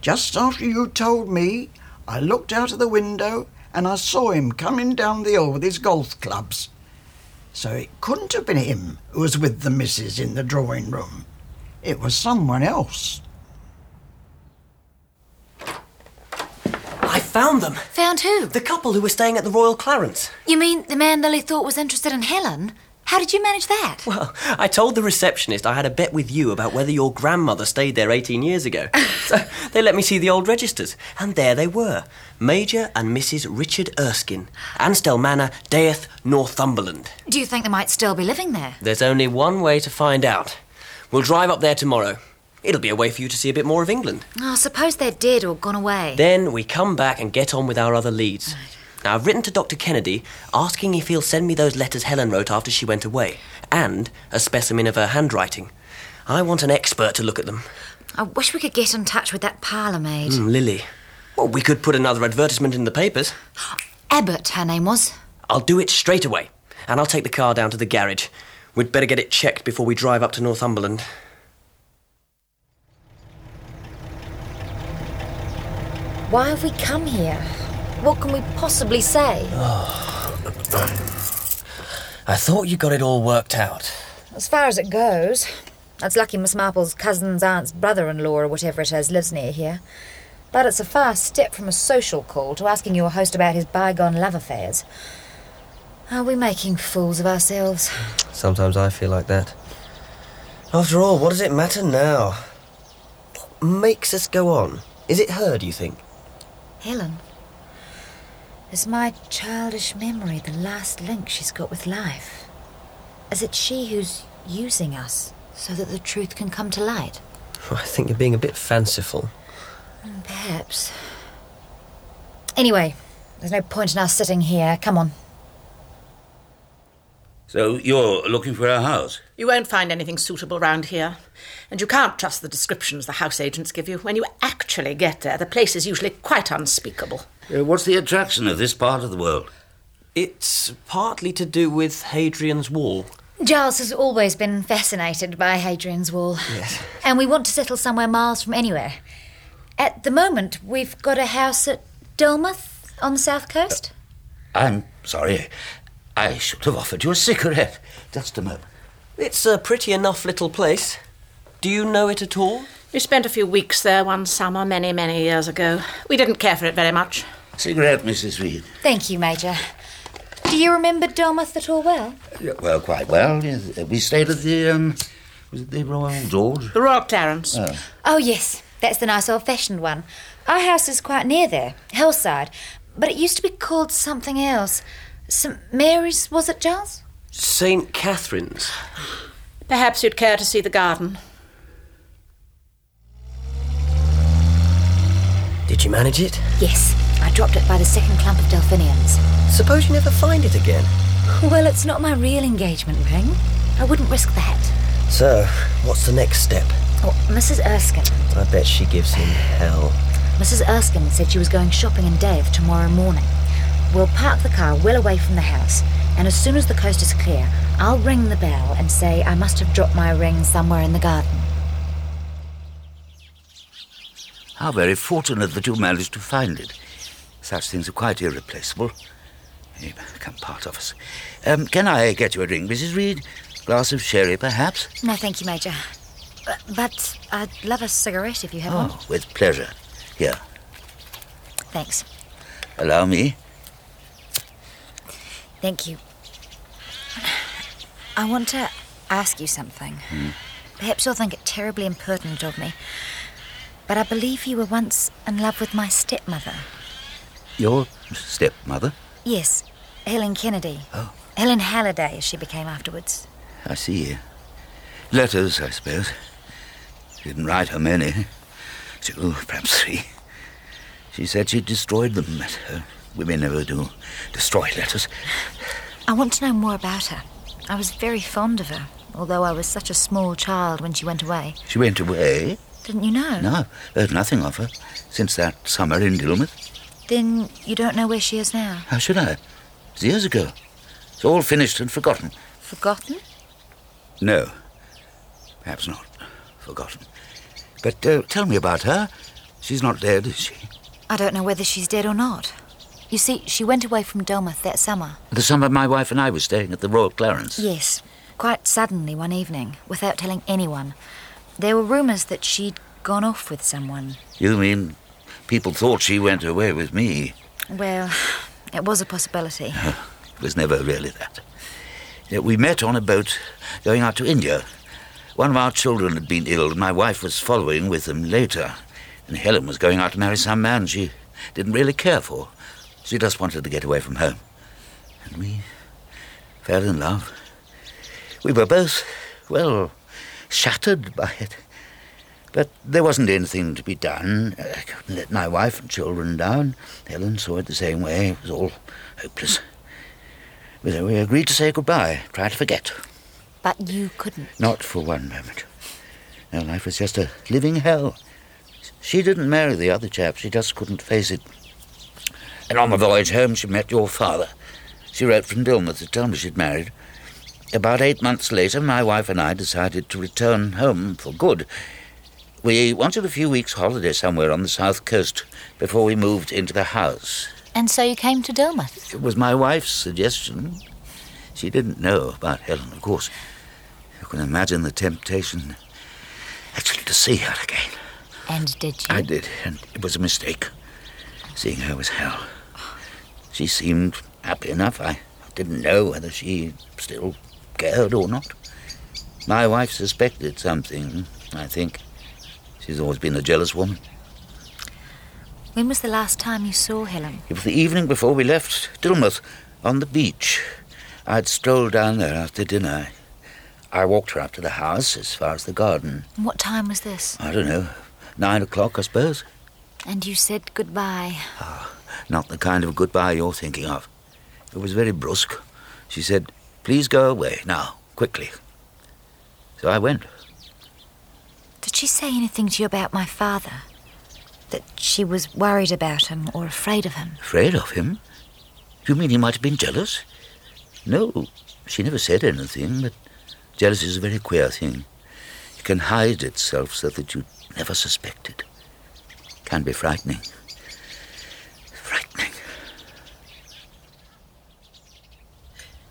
Just after you told me, I looked out of the window and I saw him coming down the hill with his golf clubs. So it couldn't have been him who was with the missus in the drawing room. It was someone else. I found them. Found who? The couple who were staying at the Royal Clarence. You mean the man Lily thought was interested in Helen? How did you manage that? Well, I told the receptionist I had a bet with you about whether your grandmother stayed there 18 years ago. so they let me see the old registers, and there they were Major and Mrs. Richard Erskine, Anstell Manor, Daith, Northumberland. Do you think they might still be living there? There's only one way to find out. We'll drive up there tomorrow. It'll be a way for you to see a bit more of England. Oh, suppose they're dead or gone away. Then we come back and get on with our other leads. Now, I've written to Dr. Kennedy asking if he'll send me those letters Helen wrote after she went away, and a specimen of her handwriting. I want an expert to look at them. I wish we could get in touch with that parlour maid. Hmm, Lily. Well, we could put another advertisement in the papers. Abbott, her name was. I'll do it straight away, and I'll take the car down to the garage. We'd better get it checked before we drive up to Northumberland. Why have we come here? What can we possibly say? I thought you got it all worked out. As far as it goes. It's lucky Miss Marple's cousin's aunt's brother in law, or whatever it is, lives near here. But it's a far step from a social call to asking your host about his bygone love affairs. Are we making fools of ourselves? Sometimes I feel like that. After all, what does it matter now? What makes us go on? Is it her, do you think? Helen. Is my childish memory the last link she's got with life? Is it she who's using us so that the truth can come to light? I think you're being a bit fanciful. Perhaps. Anyway, there's no point in us sitting here. Come on. So you're looking for a house? You won't find anything suitable round here. And you can't trust the descriptions the house agents give you. When you actually get there, the place is usually quite unspeakable. Uh, what's the attraction of this part of the world? It's partly to do with Hadrian's Wall. Giles has always been fascinated by Hadrian's Wall. Yes. And we want to settle somewhere miles from anywhere. At the moment, we've got a house at Dillmouth on the south coast. I'm sorry. I should have offered you a cigarette. Just a moment. It's a pretty enough little place. Do you know it at all? We spent a few weeks there one summer many, many years ago. We didn't care for it very much. Cigarette, Mrs. Reed. Thank you, Major. Do you remember Dillmouth at all well? Yeah, well, quite well. yes. We stayed at the, um, was it the Royal George? The Royal Clarence. Oh. Oh, yes. That's the nice old fashioned one. Our house is quite near there, hillside. But it used to be called something else. St. Mary's, was it, Giles? St. Catherine's. Perhaps you'd care to see the garden. Did you manage it? Yes. I dropped it by the second clump of delphiniums. Suppose you never find it again. Well, it's not my real engagement ring. I wouldn't risk that. So, what's the next step? Oh, Mrs. Erskine. I bet she gives him hell. Mrs. Erskine said she was going shopping in Daith tomorrow morning. We'll park the car well away from the house, and as soon as the coast is clear, I'll ring the bell and say I must have dropped my ring somewhere in the garden. How very fortunate that you managed to find it. Such things are quite irreplaceable. They become part of us. Um, can I get you a drink, Mrs. Reed? Glass of sherry, perhaps? No, thank you, Major. But, I'd love a cigarette if you have one. Oh, with pleasure. Here, Thanks. allow me. Thank you. I want to ask you something. Hmm. Perhaps you'll think it terribly impertinent of me, but I believe you were once in love with my stepmother. Your stepmother? Yes, Helen Kennedy. Oh. Helen Halliday, as she became afterwards. I see. Letters, I suppose. She didn't write her many. Two, perhaps three. She said she destroyed them. Women never do destroy letters. I want to know more about her. I was very fond of her, although I was such a small child when she went away. She went away? Didn't you know? No, heard nothing of her since that summer in Dillmouth. Then you don't know where she is now? How should I? It was years ago. It's all finished and forgotten. Forgotten? No, perhaps not. Forgotten. But uh, tell me about her. She's not dead, is she? I don't know whether she's dead or not. You see, she went away from Dillmouth that summer. The summer my wife and I were staying at the Royal Clarence. Yes, quite suddenly one evening, without telling anyone. There were rumours that she'd gone off with someone. You mean People thought she went away with me. Well, it was a possibility. It was never really that. We met on a boat going out to India. One of our children had been ill, and my wife was following with them later. And Helen was going out to marry some man she didn't really care for. She just wanted to get away from home. And we fell in love. We were both, well, shattered by it. But there wasn't anything to be done. I couldn't let my wife and children down. Helen saw it the same way. It was all hopeless. We we agreed to say goodbye, try to forget. But you couldn't. Not for one moment. Her life was just a living hell. She didn't marry the other chap, she just couldn't face it. And on the voyage home, she met your father. She wrote from Dillmouth to tell me she'd married. About eight months later, my wife and I decided to return home for good. We wanted a few weeks' holiday somewhere on the south coast before we moved into the house. And so you came to Dillmouth? It was my wife's suggestion. She didn't know about Helen, of course. You can imagine the temptation actually to see her again. And did you? I did, and it was a mistake. Seeing her was hell. She seemed happy enough. I didn't know whether she still cared or not. My wife suspected something, I think. She's always been a jealous woman. When was the last time you saw Helen? It was the evening before we left Dillmouth on the beach. I'd strolled down there after dinner. I walked her up to the house as far as the garden. What time was this? I don't know, nine o'clock, I suppose. And you said goodbye. Ah, not the kind of goodbye you're thinking of. It was very brusque. She said, Please go away now, quickly. So I went. Did she say anything to you about my father? That she was worried about him or afraid of him? Afraid of him? You mean he might have been jealous? No, she never said anything, but jealousy is a very queer thing. It can hide itself so that you never suspect it. Can be frightening. frightening.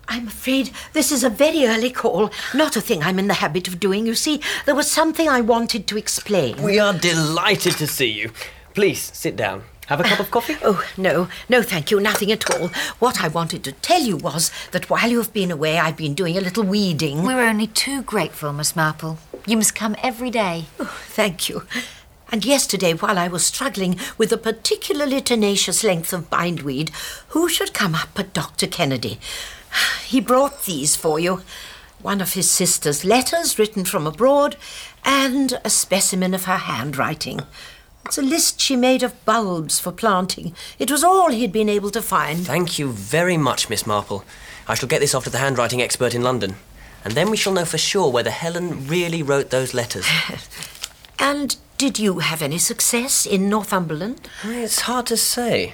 I'm afraid this is a very early call. Not a thing I'm in the habit of doing. You see, there was something I wanted to explain. We are delighted to see you. Please sit down. Have a cup of coffee? Oh, no, no, thank you, nothing at all. What I wanted to tell you was that while you've been away, I've been doing a little weeding. We're only too grateful, Miss Marple. You must come every day. Oh, thank you. And yesterday, while I was struggling with a particularly tenacious length of bindweed, who should come up but Dr. Kennedy? He brought these for you. One of his sister's letters written from abroad, and a specimen of her handwriting. It's a list she made of bulbs for planting. It was all he'd been able to find. Thank you very much, Miss Marple. I shall get this off to the handwriting expert in London. And then we shall know for sure whether Helen really wrote those letters. And did you have any success in Northumberland? It's hard to say.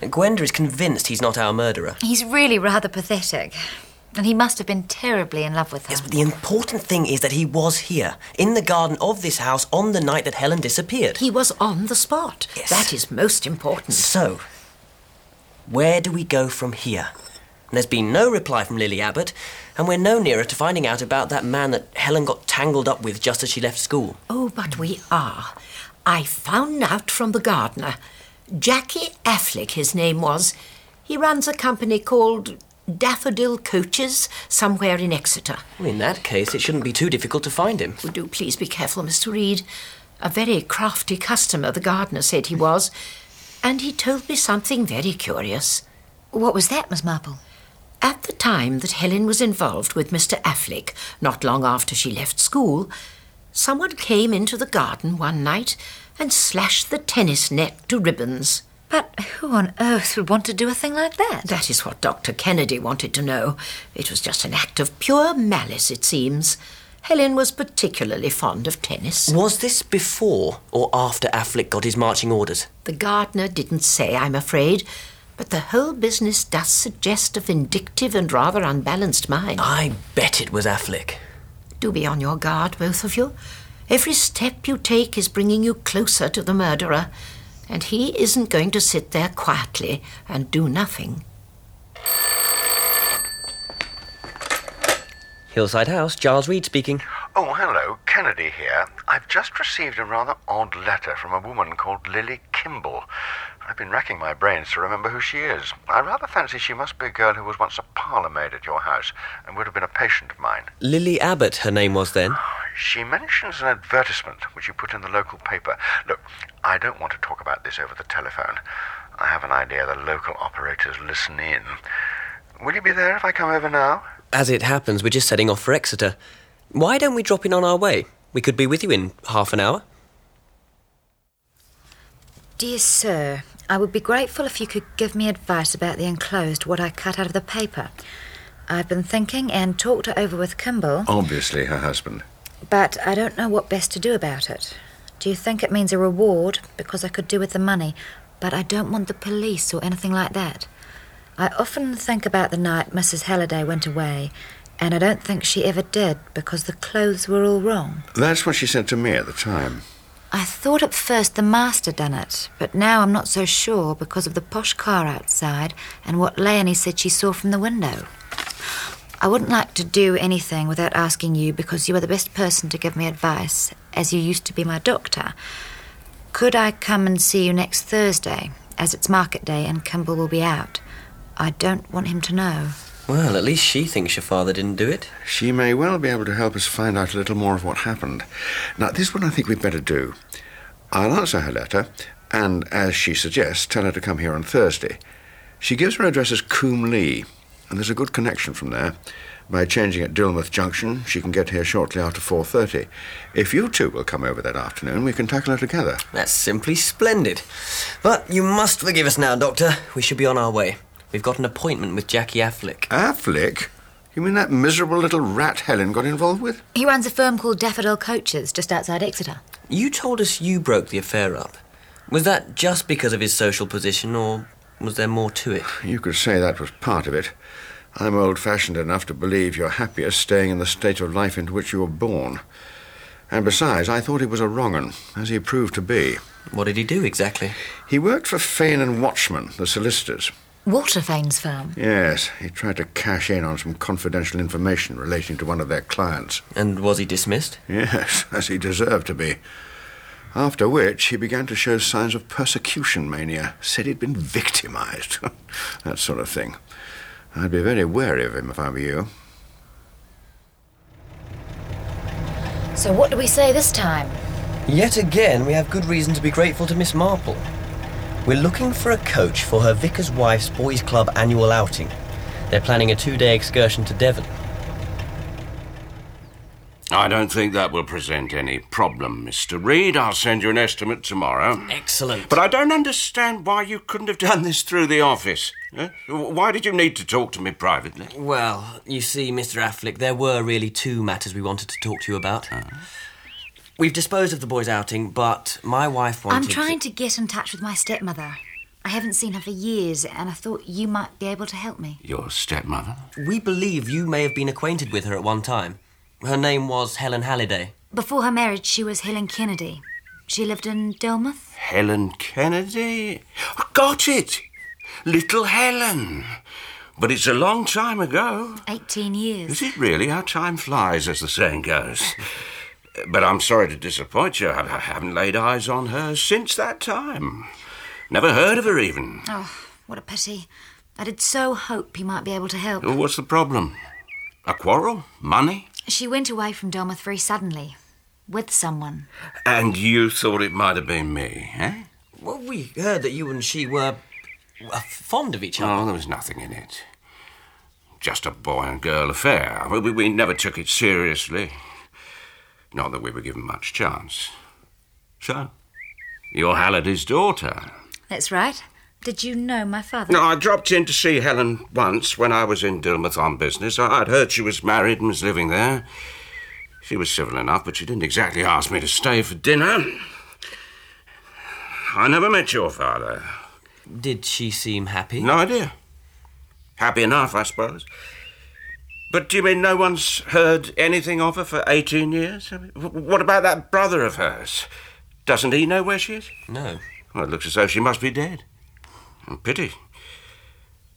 Gwenda is convinced he's not our murderer. He's really rather pathetic. And he must have been terribly in love with her. Yes, but the important thing is that he was here, in the garden of this house, on the night that Helen disappeared. He was on the spot. Yes. That is most important. So, where do we go from here? There's been no reply from Lily Abbott, and we're no nearer to finding out about that man that Helen got tangled up with just as she left school. Oh, but we are. I found out from the gardener. Jackie Afflick, his name was. He runs a company called Daffodil Coaches somewhere in Exeter. Well, in that case, it shouldn't be too difficult to find him. Oh, do please be careful, Mr. Reed. A very crafty customer, the gardener said he was. And he told me something very curious. What was that, Miss Marple? At the time that Helen was involved with Mr. Afflick, not long after she left school, someone came into the garden one night and slashed the tennis net to ribbons. But who on earth would want to do a thing like that? That is what Dr. Kennedy wanted to know. It was just an act of pure malice, it seems. Helen was particularly fond of tennis. Was this before or after Afflick got his marching orders? The gardener didn't say, I'm afraid, but the whole business does suggest a vindictive and rather unbalanced mind. I bet it was Afflick. Do be on your guard, both of you. Every step you take is bringing you closer to the murderer, and he isn't going to sit there quietly and do nothing. Hillside House, Giles Reed speaking. Oh, hello, Kennedy here. I've just received a rather odd letter from a woman called Lily Kimble. I've been racking my brains to remember who she is. I rather fancy she must be a girl who was once a parlour maid at your house and would have been a patient of mine. Lily Abbott, her name was then. Oh, She mentions an advertisement which you put in the local paper. Look, I don't want to talk about this over the telephone. I have an idea the local operators listen in. Will you be there if I come over now? As it happens, we're just setting off for Exeter. Why don't we drop in on our way? We could be with you in half an hour. Dear sir, I would be grateful if you could give me advice about the enclosed, what I cut out of the paper. I've been thinking and talked it over with Kimble, Obviously, her husband. But I don't know what best to do about it. Do you think it means a reward? Because I could do with the money, but I don't want the police or anything like that. I often think about the night Mrs. Halliday went away, and I don't think she ever did because the clothes were all wrong. That's what she said to me at the time. I thought at first the master done it, but now I'm not so sure because of the posh car outside and what Leonie said she saw from the window. I wouldn't like to do anything without asking you because you are the best person to give me advice, as you used to be my doctor. Could I come and see you next Thursday, as it's market day and Kimble will be out? I don't want him to know. Well, at least she thinks your father didn't do it. She may well be able to help us find out a little more of what happened. Now, this is what I think we'd better do. I'll answer her letter, and as she suggests, tell her to come here on Thursday. She gives her address as Coombe Lee, and there's a good connection from there. By changing at Dillmouth Junction, she can get here shortly after 4.30. If you two will come over that afternoon, we can tackle her together. That's simply splendid. But you must forgive us now, Doctor. We should be on our way. We've got an appointment with Jackie Afflick. Afflick? You mean that miserable little rat Helen got involved with? He runs a firm called Daffodil Coaches just outside Exeter. You told us you broke the affair up. Was that just because of his social position, or was there more to it? You could say that was part of it. I'm old fashioned enough to believe you're happiest staying in the state of life into which you were born. And besides, I thought he was a wrong un, as he proved to be. What did he do exactly? He worked for Fane and Watchman, the solicitors. Walter Fane's firm. Yes, he tried to cash in on some confidential information relating to one of their clients. And was he dismissed? Yes, as he deserved to be. After which, he began to show signs of persecution mania, said he'd been victimized. that sort of thing. I'd be very wary of him if I were you. So, what do we say this time? Yet again, we have good reason to be grateful to Miss Marple. We're looking for a coach for her vicar's wife's boys' club annual outing. They're planning a two day excursion to Devon. I don't think that will present any problem, Mr. Reed. I'll send you an estimate tomorrow. Excellent. But I don't understand why you couldn't have done this through the office. Why did you need to talk to me privately? Well, you see, Mr. Afflick, there were really two matters we wanted to talk to you about. We've disposed of the boys' outing, but my wife wanted. I'm trying to get in touch with my stepmother. I haven't seen her for years, and I thought you might be able to help me. Your stepmother? We believe you may have been acquainted with her at one time. Her name was Helen Halliday. Before her marriage, she was Helen Kennedy. She lived in Dillmouth. Helen Kennedy? Got it! Little Helen. But it's a long time ago. 18 years. Is it really? How time flies, as the saying goes. But I'm sorry to disappoint you. I I haven't laid eyes on her since that time. Never heard of her, even. Oh, what a pity. I did so hope you might be able to help. What's the problem? A quarrel? Money? She went away from Dillmouth very suddenly, with someone. And you thought it might have been me, eh? Well, we heard that you and she were Uh, fond of each other. Oh, there was nothing in it. Just a boy and girl affair. We, we, we never took it seriously. Not that we were given much chance. So, you're Halliday's daughter. That's right. Did you know my father? No, I dropped in to see Helen once when I was in Dillmouth on business. I- I'd heard she was married and was living there. She was civil enough, but she didn't exactly ask me to stay for dinner. I never met your father. Did she seem happy? No idea. Happy enough, I suppose. But do you mean no one's heard anything of her for 18 years? I mean, what about that brother of hers? Doesn't he know where she is? No. Well, it looks as though she must be dead. Pity.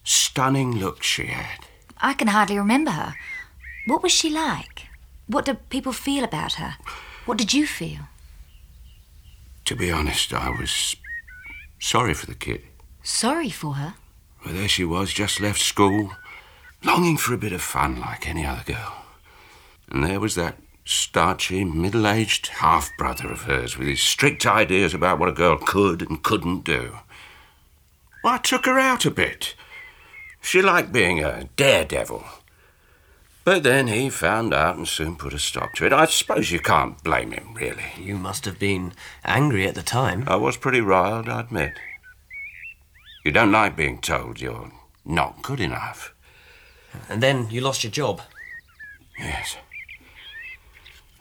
Stunning look she had. I can hardly remember her. What was she like? What did people feel about her? What did you feel? To be honest, I was Sorry for the kid. Sorry for her? Well, there she was, just left school, longing for a bit of fun like any other girl. And there was that starchy, middle aged half brother of hers with his strict ideas about what a girl could and couldn't do. Well, I took her out a bit. She liked being a daredevil. But then he found out and soon put a stop to it. I suppose you can't blame him, really. You must have been angry at the time. I was pretty riled, I admit. You don't like being told you're not good enough. And then you lost your job. Yes.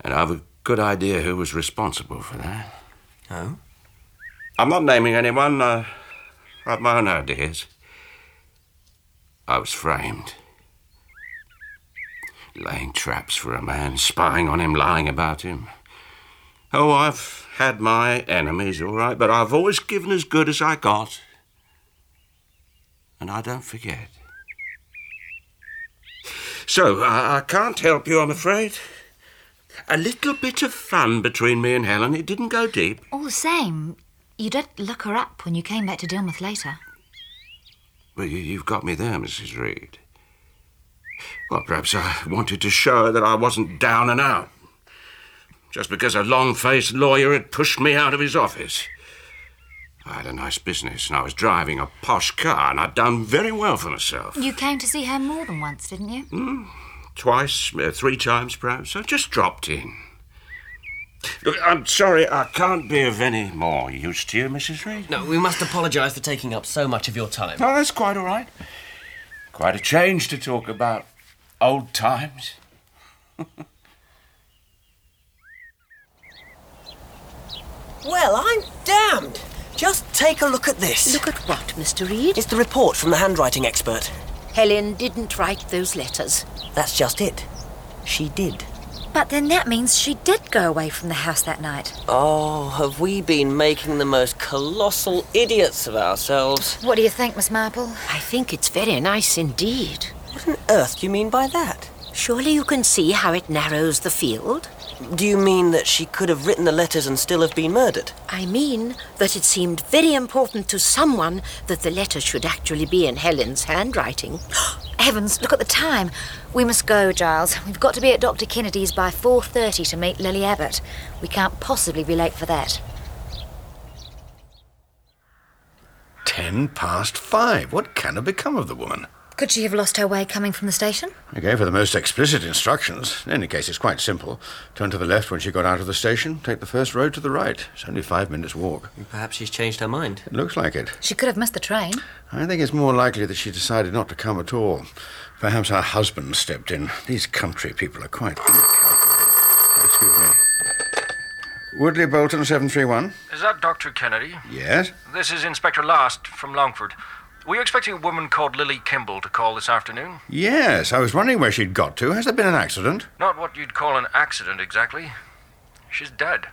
And I've a good idea who was responsible for that. Oh? I'm not naming anyone. Uh, I've my own ideas. I was framed. Laying traps for a man, spying on him, lying about him. Oh, I've had my enemies, all right, but I've always given as good as I got. And I don't forget. So, I, I can't help you, I'm afraid. A little bit of fun between me and Helen. It didn't go deep. All the same, you did look her up when you came back to Dillmouth later. Well, you, you've got me there, Mrs. Reed. Well, perhaps I wanted to show her that I wasn't down and out. Just because a long faced lawyer had pushed me out of his office. I had a nice business and I was driving a posh car and I'd done very well for myself. You came to see her more than once, didn't you? Mm, twice, uh, three times perhaps. I just dropped in. Look, I'm sorry I can't be of any more use to you, Mrs. Reed. No, we must apologise for taking up so much of your time. No, that's quite all right. Quite a change to talk about old times. Well, I'm damned. Just take a look at this. Look at what, Mr. Reed? It's the report from the handwriting expert. Helen didn't write those letters. That's just it. She did. But then that means she did go away from the house that night. Oh, have we been making the most colossal idiots of ourselves? What do you think, Miss Marple? I think it's very nice indeed. What on earth do you mean by that? Surely you can see how it narrows the field? Do you mean that she could have written the letters and still have been murdered? I mean that it seemed very important to someone that the letter should actually be in Helen's handwriting. Heavens, look at the time. We must go, Giles. We've got to be at Dr. Kennedy's by 4.30 to meet Lily Abbott. We can't possibly be late for that. Ten past five. What can have become of the woman? Could she have lost her way coming from the station? I gave her the most explicit instructions. In any case, it's quite simple. Turn to the left when she got out of the station, take the first road to the right. It's only five minutes' walk. Perhaps she's changed her mind. It looks like it. She could have missed the train. I think it's more likely that she decided not to come at all. Perhaps her husband stepped in. These country people are quite incalculable. Excuse me. Woodleigh Bolton 731. Is that Dr. Kennedy? Yes? This is Inspector Last from Longford. Were you expecting a woman called Lily Kimble to call this afternoon? Yes, I was wondering where she'd got to. Has there been an accident? Not what you'd call an accident exactly. She's dead.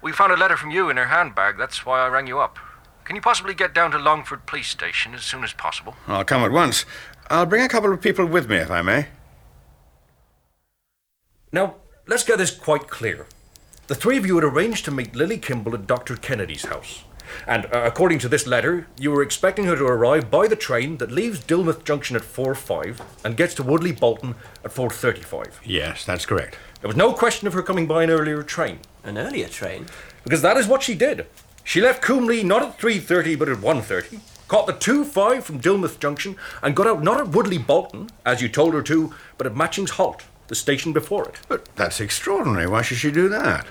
We found a letter from you in her handbag. That's why I rang you up. Can you possibly get down to Longford Police Station as soon as possible? I'll come at once. I'll bring a couple of people with me, if I may. Now, let's get this quite clear. The three of you had arranged to meet Lily Kimble at Dr. Kennedy's house. And uh, according to this letter, you were expecting her to arrive by the train that leaves Dillmouth Junction at 4.5 and gets to Woodleigh Bolton at 4.35. Yes, that's correct. There was no question of her coming by an earlier train. An earlier train? Because that is what she did. She left Coomley not at 3.30 but at 1.30, caught the 2.5 from Dillmouth Junction, and got out not at Woodleigh Bolton, as you told her to, but at Matching's Halt, the station before it. But that's extraordinary. Why should she do that?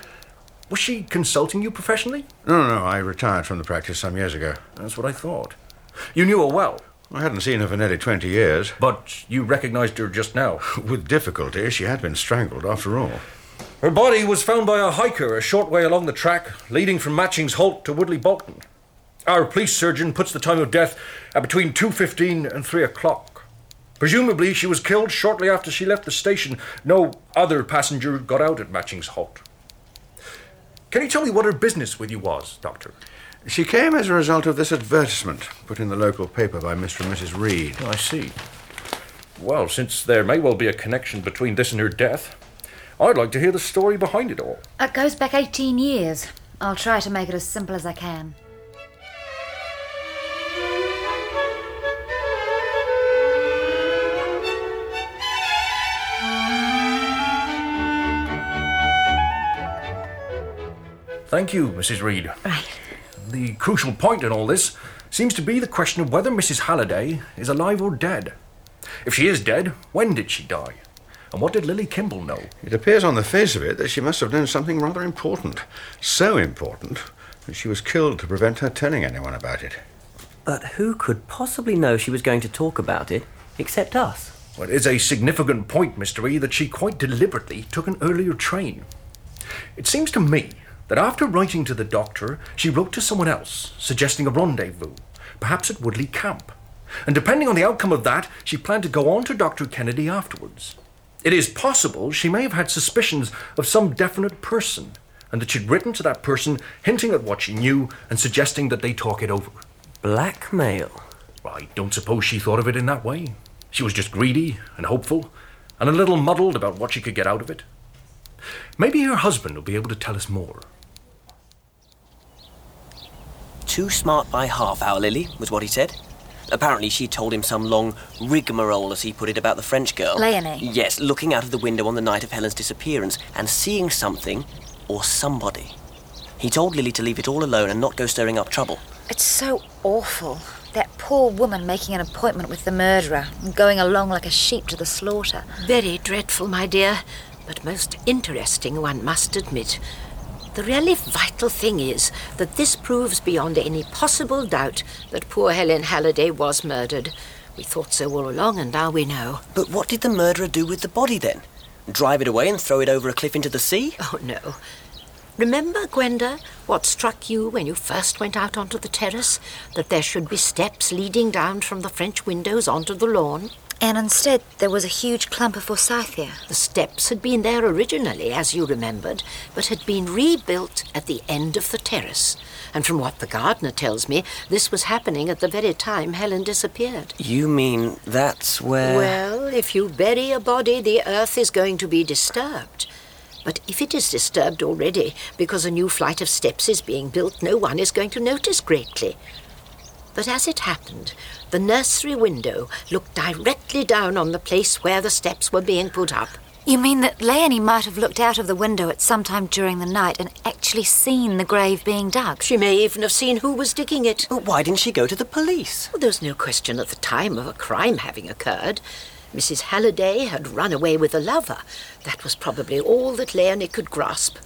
Was she consulting you professionally? No, no, I retired from the practice some years ago. That's what I thought. You knew her well. I hadn't seen her for nearly 20 years. But you recognized her just now. With difficulty, she had been strangled after all. Her body was found by a hiker a short way along the track leading from Matching's Halt to Woodleigh Bolton. Our police surgeon puts the time of death at between 2.15 and 3 o'clock. Presumably, she was killed shortly after she left the station. No other passenger got out at Matching's Halt. Can you tell me what her business with you was, Doctor? She came as a result of this advertisement put in the local paper by Mr. and Mrs. Reed. I see. Well, since there may well be a connection between this and her death, I'd like to hear the story behind it all. It goes back 18 years. I'll try to make it as simple as I can. Thank you, Mrs. Reed. Right. The crucial point in all this seems to be the question of whether Mrs. Halliday is alive or dead. If she is dead, when did she die? And what did Lily Kimble know? It appears on the face of it that she must have known something rather important. So important that she was killed to prevent her telling anyone about it. But who could possibly know she was going to talk about it except us? Well, it is a significant point, Mr. E, that she quite deliberately took an earlier train. It seems to me that after writing to the doctor, she wrote to someone else, suggesting a rendezvous, perhaps at Woodleigh Camp. And depending on the outcome of that, she planned to go on to Dr. Kennedy afterwards. It is possible she may have had suspicions of some definite person, and that she'd written to that person hinting at what she knew and suggesting that they talk it over. Blackmail? Well, I don't suppose she thought of it in that way. She was just greedy and hopeful, and a little muddled about what she could get out of it. Maybe her husband will be able to tell us more. Too smart by half hour, Lily, was what he said. Apparently, she told him some long rigmarole, as he put it, about the French girl. Leonie. Yes, looking out of the window on the night of Helen's disappearance and seeing something or somebody. He told Lily to leave it all alone and not go stirring up trouble. It's so awful. That poor woman making an appointment with the murderer and going along like a sheep to the slaughter. Very dreadful, my dear, but most interesting, one must admit. The really vital thing is that this proves beyond any possible doubt that poor Helen Halliday was murdered. We thought so all along, and now we know. But what did the murderer do with the body then? Drive it away and throw it over a cliff into the sea? Oh, no. Remember, Gwenda, what struck you when you first went out onto the terrace? That there should be steps leading down from the French windows onto the lawn? And instead, there was a huge clump of forsythia. The steps had been there originally, as you remembered, but had been rebuilt at the end of the terrace. And from what the gardener tells me, this was happening at the very time Helen disappeared. You mean that's where. Well, if you bury a body, the earth is going to be disturbed. But if it is disturbed already because a new flight of steps is being built, no one is going to notice greatly. But as it happened, the nursery window looked directly down on the place where the steps were being put up. You mean that Leonie might have looked out of the window at some time during the night and actually seen the grave being dug? She may even have seen who was digging it. But why didn't she go to the police? Well, there's no question at the time of a crime having occurred. Mrs. Halliday had run away with a lover. That was probably all that Leonie could grasp.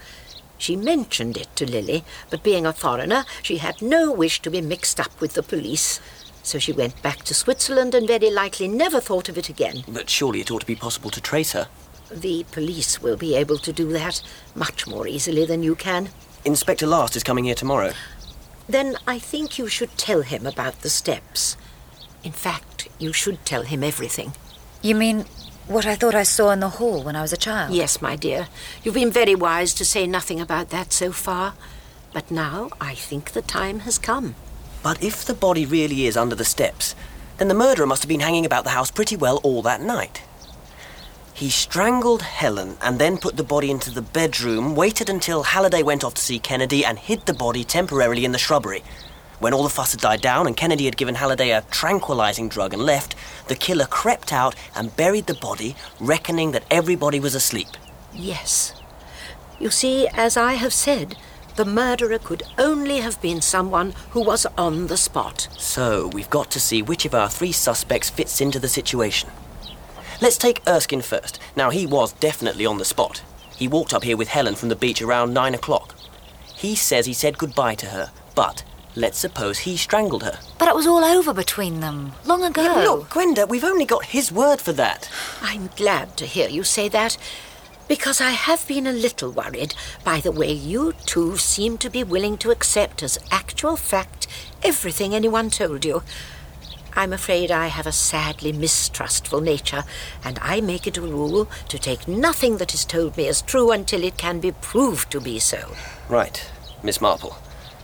She mentioned it to Lily, but being a foreigner, she had no wish to be mixed up with the police. So she went back to Switzerland and very likely never thought of it again. But surely it ought to be possible to trace her. The police will be able to do that much more easily than you can. Inspector Last is coming here tomorrow. Then I think you should tell him about the steps. In fact, you should tell him everything. You mean what I thought I saw in the hall when I was a child? Yes, my dear. You've been very wise to say nothing about that so far. But now I think the time has come. But if the body really is under the steps, then the murderer must have been hanging about the house pretty well all that night. He strangled Helen and then put the body into the bedroom, waited until Halliday went off to see Kennedy, and hid the body temporarily in the shrubbery. When all the fuss had died down and Kennedy had given Halliday a tranquilizing drug and left, the killer crept out and buried the body, reckoning that everybody was asleep. Yes. You see, as I have said, the murderer could only have been someone who was on the spot. So we've got to see which of our three suspects fits into the situation. Let's take Erskine first. Now, he was definitely on the spot. He walked up here with Helen from the beach around nine o'clock. He says he said goodbye to her, but let's suppose he strangled her. But it was all over between them, long ago. Yeah, look, Gwenda, we've only got his word for that. I'm glad to hear you say that, because I have been a little worried by the way you two seem to be willing to accept as actual fact everything anyone told you. I'm afraid I have a sadly mistrustful nature, and I make it a rule to take nothing that is told me as true until it can be proved to be so. Right, Miss Marple.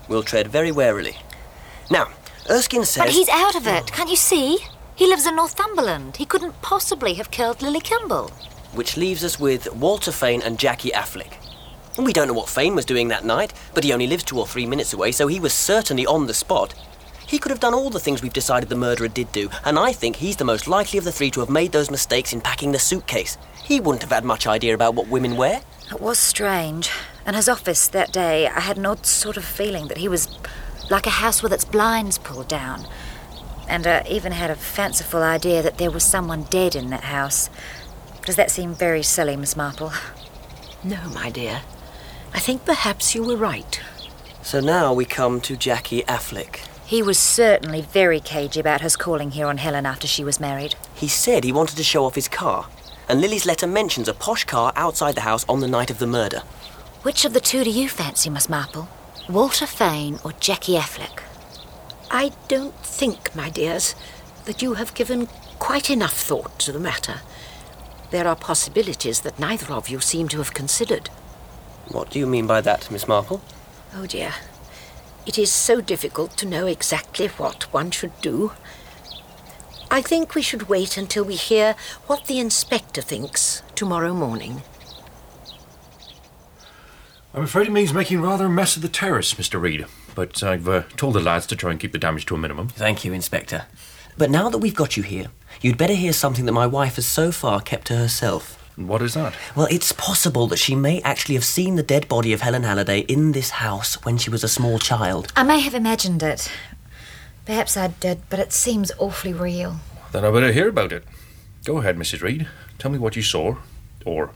We'll tread very warily. Now, Erskine says. But he's out of it, can't you see? He lives in Northumberland. He couldn't possibly have killed Lily Kimble. Which leaves us with Walter Fane and Jackie Afflick. We don't know what Fane was doing that night, but he only lives two or three minutes away, so he was certainly on the spot. He could have done all the things we've decided the murderer did do, and I think he's the most likely of the three to have made those mistakes in packing the suitcase. He wouldn't have had much idea about what women wear. It was strange. In his office that day, I had an odd sort of feeling that he was like a house with its blinds pulled down. And I even had a fanciful idea that there was someone dead in that house. Does that seem very silly, Miss Marple? No, my dear. I think perhaps you were right. So now we come to Jackie Afflick. He was certainly very cagey about his calling here on Helen after she was married. He said he wanted to show off his car, and Lily's letter mentions a posh car outside the house on the night of the murder. Which of the two do you fancy, Miss Marple? Walter Fane or Jackie Afflick? I don't think, my dears, that you have given quite enough thought to the matter. There are possibilities that neither of you seem to have considered. What do you mean by that, Miss Marple? Oh dear. It is so difficult to know exactly what one should do. I think we should wait until we hear what the inspector thinks tomorrow morning. I'm afraid it means making rather a mess of the terrace, Mr. Reed. But I've uh, told the lads to try and keep the damage to a minimum. Thank you, Inspector. But now that we've got you here, you'd better hear something that my wife has so far kept to herself. What is that? Well, it's possible that she may actually have seen the dead body of Helen Halliday in this house when she was a small child. I may have imagined it. Perhaps I did, but it seems awfully real. Then I better hear about it. Go ahead, Mrs. Reed. Tell me what you saw, or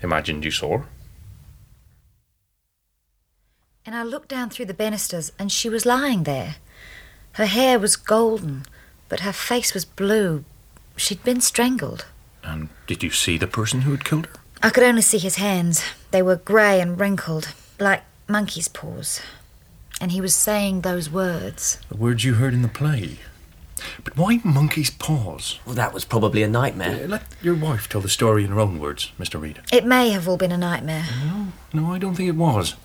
imagined you saw. And I looked down through the banisters, and she was lying there. Her hair was golden, but her face was blue. She'd been strangled. And did you see the person who had killed her? I could only see his hands. They were grey and wrinkled, like monkey's paws. And he was saying those words. The words you heard in the play. But why monkey's paws? Well, that was probably a nightmare. Uh, let your wife tell the story in her own words, Mr. Reed. It may have all been a nightmare. No, no, I don't think it was.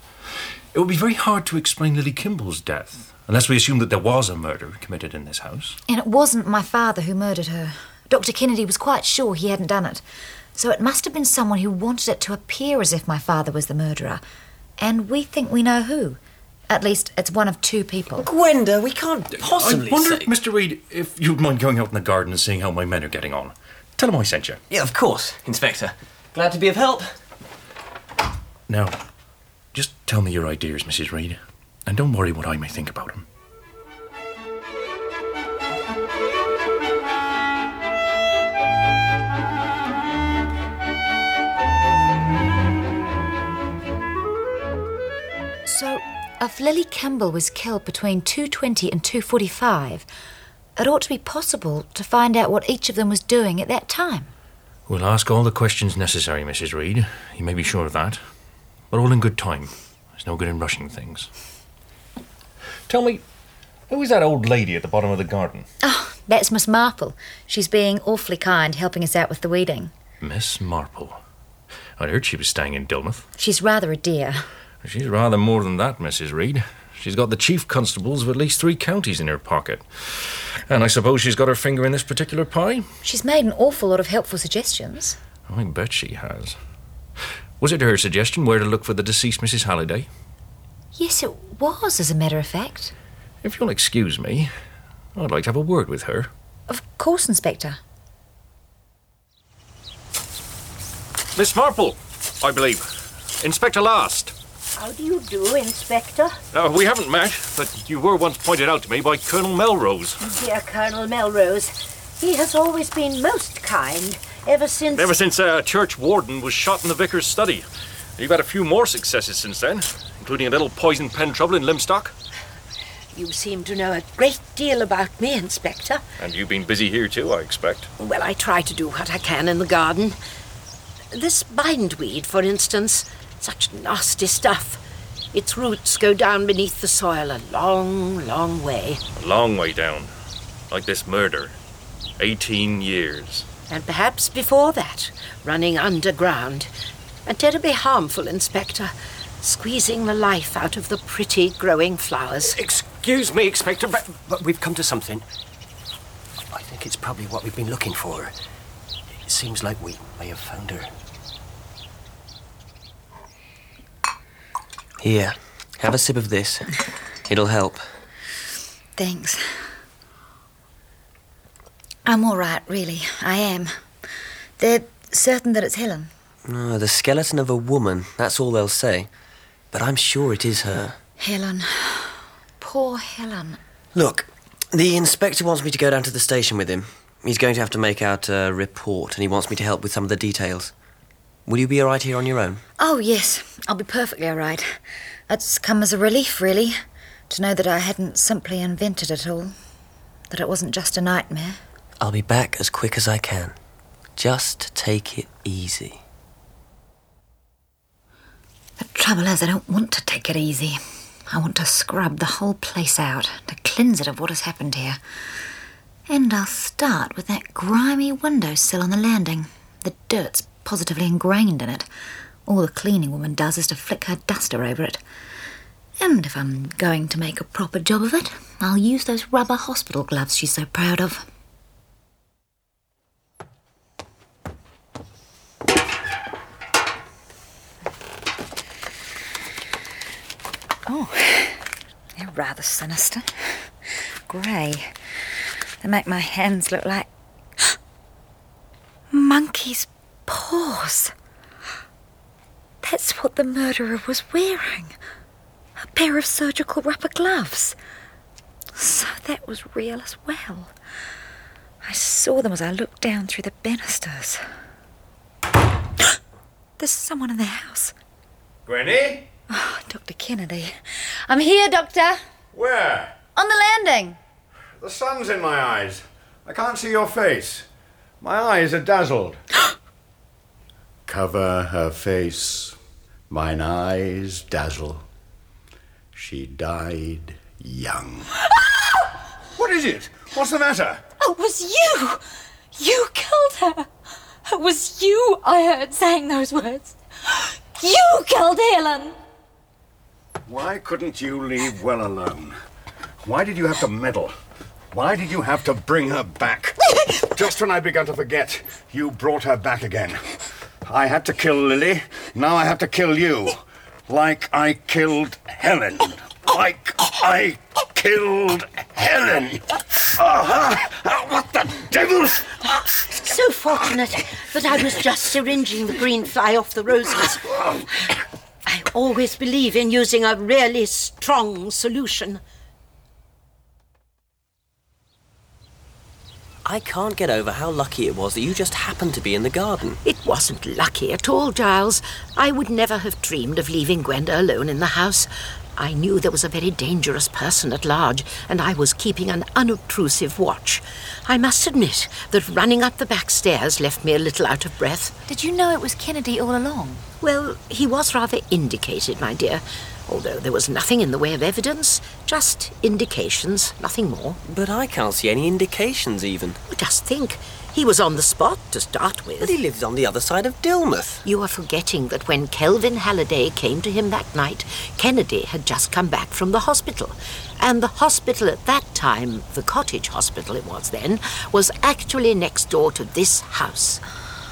It would be very hard to explain Lily Kimble's death, unless we assume that there was a murder committed in this house. And it wasn't my father who murdered her. Dr. Kennedy was quite sure he hadn't done it. So it must have been someone who wanted it to appear as if my father was the murderer. And we think we know who. At least it's one of two people. Gwenda, we can't possibly I wonder, say... Mr. Reed, if you'd mind going out in the garden and seeing how my men are getting on. Tell them I sent you. Yeah, of course, Inspector. Glad to be of help. Now, just tell me your ideas, Mrs. Reed, and don't worry what I may think about them. So, if Lily Campbell was killed between 2.20 and 2.45, it ought to be possible to find out what each of them was doing at that time. We'll ask all the questions necessary, Mrs. Reed. You may be sure of that. But all in good time. There's no good in rushing things. Tell me, who is that old lady at the bottom of the garden? Oh, that's Miss Marple. She's being awfully kind, helping us out with the weeding. Miss Marple. I heard she was staying in Dillmouth. She's rather a dear. She's rather more than that, Mrs. Reed. She's got the chief constables of at least three counties in her pocket. And I suppose she's got her finger in this particular pie? She's made an awful lot of helpful suggestions. I bet she has. Was it her suggestion where to look for the deceased Mrs. Halliday? Yes, it was, as a matter of fact. If you'll excuse me, I'd like to have a word with her. Of course, Inspector. Miss Marple, I believe. Inspector Last. How do you do, Inspector? Uh, we haven't met, but you were once pointed out to me by Colonel Melrose. Dear Colonel Melrose, he has always been most kind, ever since. Ever since a uh, church warden was shot in the vicar's study. You've had a few more successes since then, including a little poison pen trouble in Lymstock. You seem to know a great deal about me, Inspector. And you've been busy here too, I expect. Well, I try to do what I can in the garden. This bindweed, for instance, such nasty stuff. Its roots go down beneath the soil a long, long way. A long way down. Like this murder. 18 years. And perhaps before that, running underground. And terribly harmful, Inspector. Squeezing the life out of the pretty growing flowers. Excuse me, Inspector, but, but we've come to something. I think it's probably what we've been looking for. It seems like we may have found her. Here, have a sip of this. It'll help. Thanks. I'm all right, really. I am. They're certain that it's Helen. No, the skeleton of a woman, that's all they'll say. but I'm sure it is her. Helen. Poor Helen. Look, the inspector wants me to go down to the station with him. He's going to have to make out a report, and he wants me to help with some of the details. Will you be all right here on your own? Oh, yes. I'll be perfectly all right. It's come as a relief, really, to know that I hadn't simply invented it all. That it wasn't just a nightmare. I'll be back as quick as I can. Just take it easy. The trouble is, I don't want to take it easy. I want to scrub the whole place out, to cleanse it of what has happened here. And I'll start with that grimy windowsill on the landing. The dirt's positively ingrained in it. All the cleaning woman does is to flick her duster over it. And if I'm going to make a proper job of it, I'll use those rubber hospital gloves she's so proud of. Oh, they're rather sinister. Grey. They make my hands look like monkey's paws. That's what the murderer was wearing. A pair of surgical rubber gloves. So that was real as well. I saw them as I looked down through the banisters. There's someone in the house. Gwenny? Oh, Dr. Kennedy. I'm here, Doctor. Where? On the landing. The sun's in my eyes. I can't see your face. My eyes are dazzled. Cover her face. Mine eyes dazzle. She died young. what is it? What's the matter? Oh, it was you! You killed her! It was you I heard saying those words. You killed Helen! Why couldn't you leave well alone? Why did you have to meddle? Why did you have to bring her back? Just when I began to forget, you brought her back again. I had to kill Lily, now I have to kill you. Like I killed Helen. Like I killed Helen. Uh-huh. What the devil? So fortunate that I was just syringing the green fly off the roses. I always believe in using a really strong solution. I can't get over how lucky it was that you just happened to be in the garden. It wasn't lucky at all, Giles. I would never have dreamed of leaving Gwenda alone in the house. I knew there was a very dangerous person at large, and I was keeping an unobtrusive watch. I must admit that running up the back stairs left me a little out of breath. Did you know it was Kennedy all along? Well, he was rather indicated, my dear, although there was nothing in the way of evidence, just indications, nothing more. But I can't see any indications even. Just think. He was on the spot to start with. But he lives on the other side of Dillmouth. You are forgetting that when Kelvin Halliday came to him that night, Kennedy had just come back from the hospital. And the hospital at that time, the cottage hospital it was then, was actually next door to this house.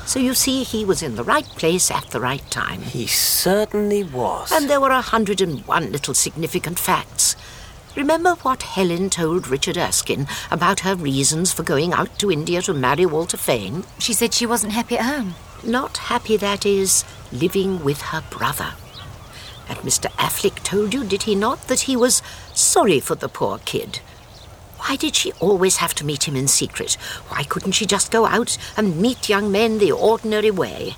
So you see, he was in the right place at the right time. He certainly was. And there were a hundred and one little significant facts. Remember what Helen told Richard Erskine about her reasons for going out to India to marry Walter Fane? She said she wasn't happy at home. Not happy, that is, living with her brother. And Mr. Afflick told you, did he not, that he was sorry for the poor kid? Why did she always have to meet him in secret? Why couldn't she just go out and meet young men the ordinary way?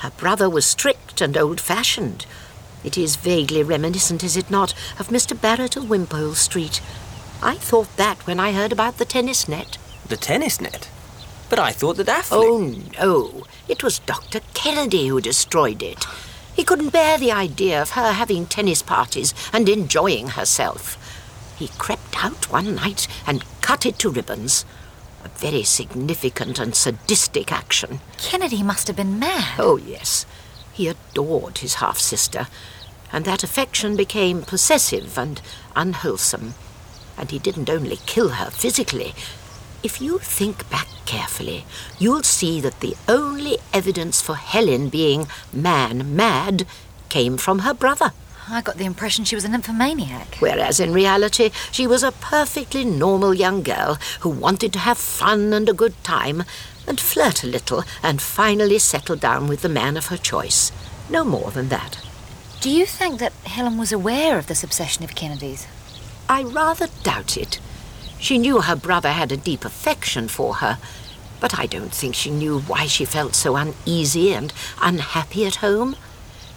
Her brother was strict and old fashioned. It is vaguely reminiscent, is it not, of Mr. Barrett of Wimpole Street? I thought that when I heard about the tennis net. The tennis net? But I thought that Afflick. Oh, no. It was Dr. Kennedy who destroyed it. He couldn't bear the idea of her having tennis parties and enjoying herself. He crept out one night and cut it to ribbons. A very significant and sadistic action. Kennedy must have been mad. Oh, yes. He adored his half sister, and that affection became possessive and unwholesome. And he didn't only kill her physically. If you think back carefully, you'll see that the only evidence for Helen being man mad came from her brother. I got the impression she was an nymphomaniac. Whereas in reality, she was a perfectly normal young girl who wanted to have fun and a good time, and flirt a little, and finally settle down with the man of her choice. No more than that. Do you think that Helen was aware of this obsession of Kennedy's? I rather doubt it. She knew her brother had a deep affection for her, but I don't think she knew why she felt so uneasy and unhappy at home.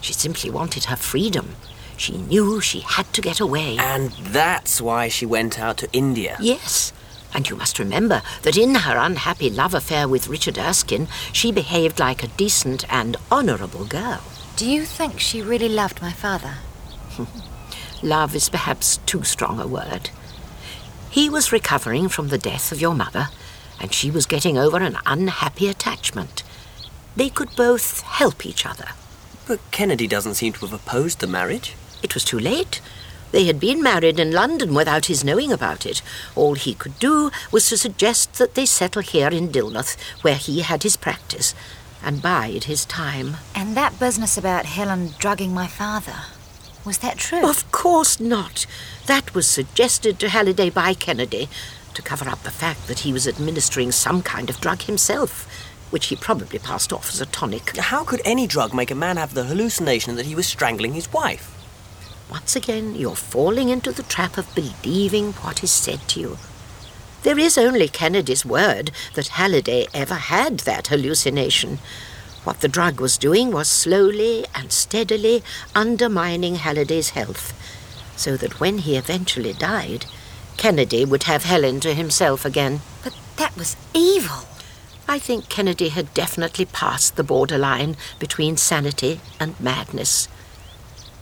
She simply wanted her freedom. She knew she had to get away. And that's why she went out to India. Yes. And you must remember that in her unhappy love affair with Richard Erskine, she behaved like a decent and honourable girl. Do you think she really loved my father? Love is perhaps too strong a word. He was recovering from the death of your mother, and she was getting over an unhappy attachment. They could both help each other. But Kennedy doesn't seem to have opposed the marriage. It was too late. They had been married in London without his knowing about it. All he could do was to suggest that they settle here in Dillmouth, where he had his practice, and bide his time. And that business about Helen drugging my father, was that true? Of course not. That was suggested to Halliday by Kennedy to cover up the fact that he was administering some kind of drug himself, which he probably passed off as a tonic. How could any drug make a man have the hallucination that he was strangling his wife? Once again, you're falling into the trap of believing what is said to you. There is only Kennedy's word that Halliday ever had that hallucination. What the drug was doing was slowly and steadily undermining Halliday's health, so that when he eventually died, Kennedy would have Helen to himself again. But that was evil. I think Kennedy had definitely passed the borderline between sanity and madness.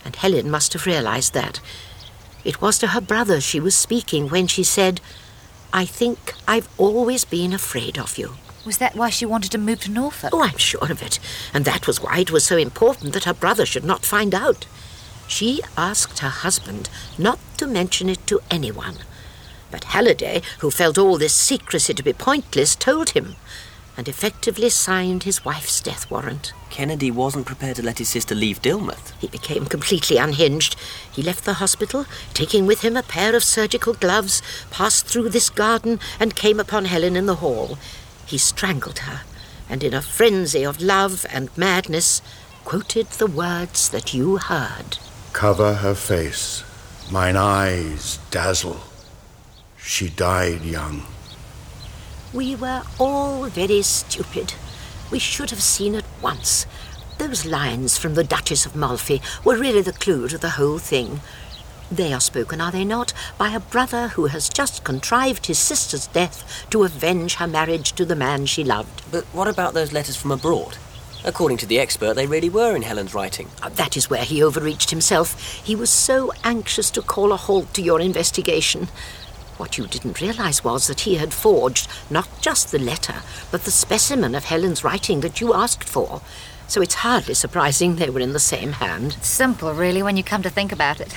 And Helen must have realized that. It was to her brother she was speaking when she said, I think I've always been afraid of you. Was that why she wanted to move to Norfolk? Oh, I'm sure of it. And that was why it was so important that her brother should not find out. She asked her husband not to mention it to anyone. But Halliday, who felt all this secrecy to be pointless, told him, and effectively signed his wife's death warrant. Kennedy wasn't prepared to let his sister leave Dillmouth. He became completely unhinged. He left the hospital, taking with him a pair of surgical gloves, passed through this garden, and came upon Helen in the hall. He strangled her, and in a frenzy of love and madness, quoted the words that you heard. Cover her face, mine eyes dazzle. She died young. We were all very stupid. We should have seen at once. Those lines from the Duchess of Malfi were really the clue to the whole thing. They are spoken, are they not, by a brother who has just contrived his sister's death to avenge her marriage to the man she loved. But what about those letters from abroad? According to the expert, they really were in Helen's writing. Uh, That is where he overreached himself. He was so anxious to call a halt to your investigation. What you didn't realize was that he had forged not just the letter, but the specimen of Helen's writing that you asked for. So it's hardly surprising they were in the same hand. Simple, really, when you come to think about it.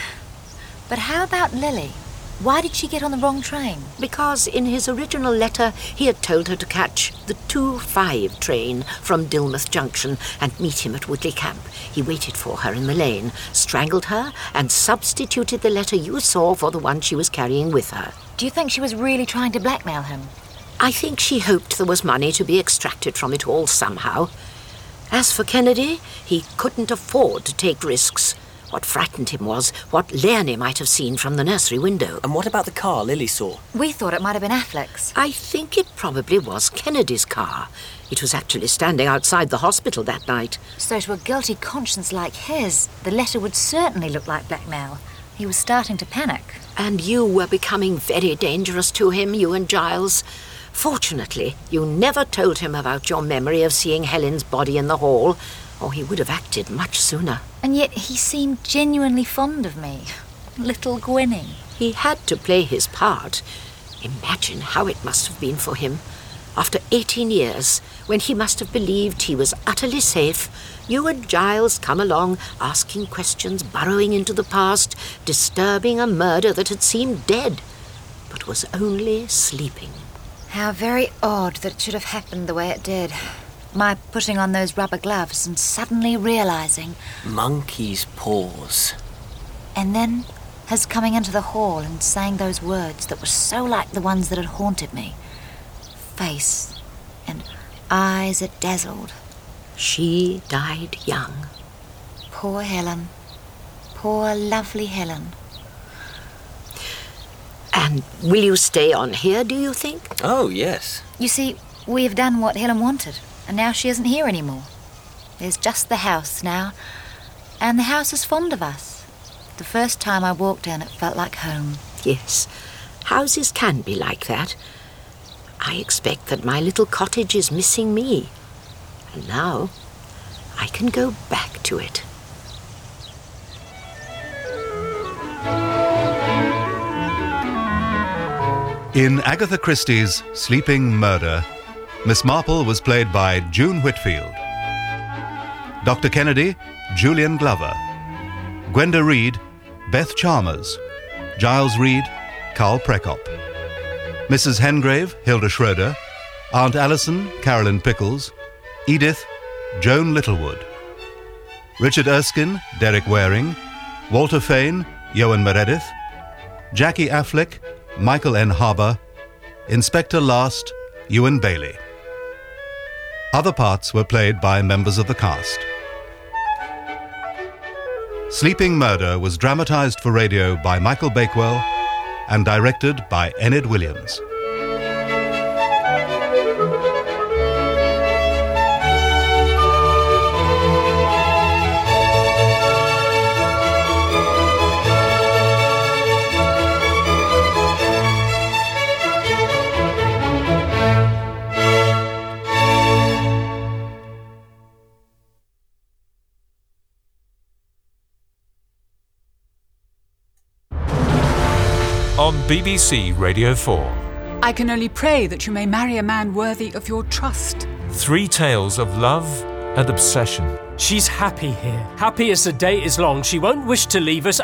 But how about Lily? Why did she get on the wrong train? Because in his original letter he had told her to catch the 2-5 train from Dillmouth Junction and meet him at Woodleigh Camp. He waited for her in the lane, strangled her, and substituted the letter you saw for the one she was carrying with her. Do you think she was really trying to blackmail him? I think she hoped there was money to be extracted from it all somehow. As for Kennedy, he couldn't afford to take risks. What frightened him was what Leonie might have seen from the nursery window. And what about the car Lily saw? We thought it might have been Afflick's. I think it probably was Kennedy's car. It was actually standing outside the hospital that night. So, to a guilty conscience like his, the letter would certainly look like blackmail. He was starting to panic. And you were becoming very dangerous to him, you and Giles. Fortunately, you never told him about your memory of seeing Helen's body in the hall, or he would have acted much sooner. And yet he seemed genuinely fond of me. Little Gwynning. He had to play his part. Imagine how it must have been for him. After 18 years, when he must have believed he was utterly safe, you and Giles come along, asking questions, burrowing into the past, disturbing a murder that had seemed dead, but was only sleeping. How very odd that it should have happened the way it did. My putting on those rubber gloves and suddenly realizing, Monkey's paws. and then his coming into the hall and saying those words that were so like the ones that had haunted me face and eyes that dazzled. She died young. Poor Helen. Poor, lovely Helen. And will you stay on here, do you think? Oh, yes. You see, we have done what Helen wanted, and now she isn't here anymore. There's just the house now, and the house is fond of us. The first time I walked in, it felt like home. Yes, houses can be like that. I expect that my little cottage is missing me. And now I can go back to it. In Agatha Christie's Sleeping Murder, Miss Marple was played by June Whitfield. Dr. Kennedy, Julian Glover. Gwenda Reed, Beth Chalmers. Giles Reed, Carl Prekopp. Mrs. Hengrave, Hilda Schroeder. Aunt Allison, Carolyn Pickles. Edith, Joan Littlewood. Richard Erskine, Derek Waring. Walter Fane, Johan Meredith. Jackie Afflick, Michael N. Harbour. Inspector Last, Ewan Bailey. Other parts were played by members of the cast. Sleeping Murder was dramatized for radio by Michael Bakewell and directed by Enid Williams. On BBC Radio 4, I can only pray that you may marry a man worthy of your trust. three tales of love and obsession. She's happy here. Happy as the day is long. She won't wish to leave us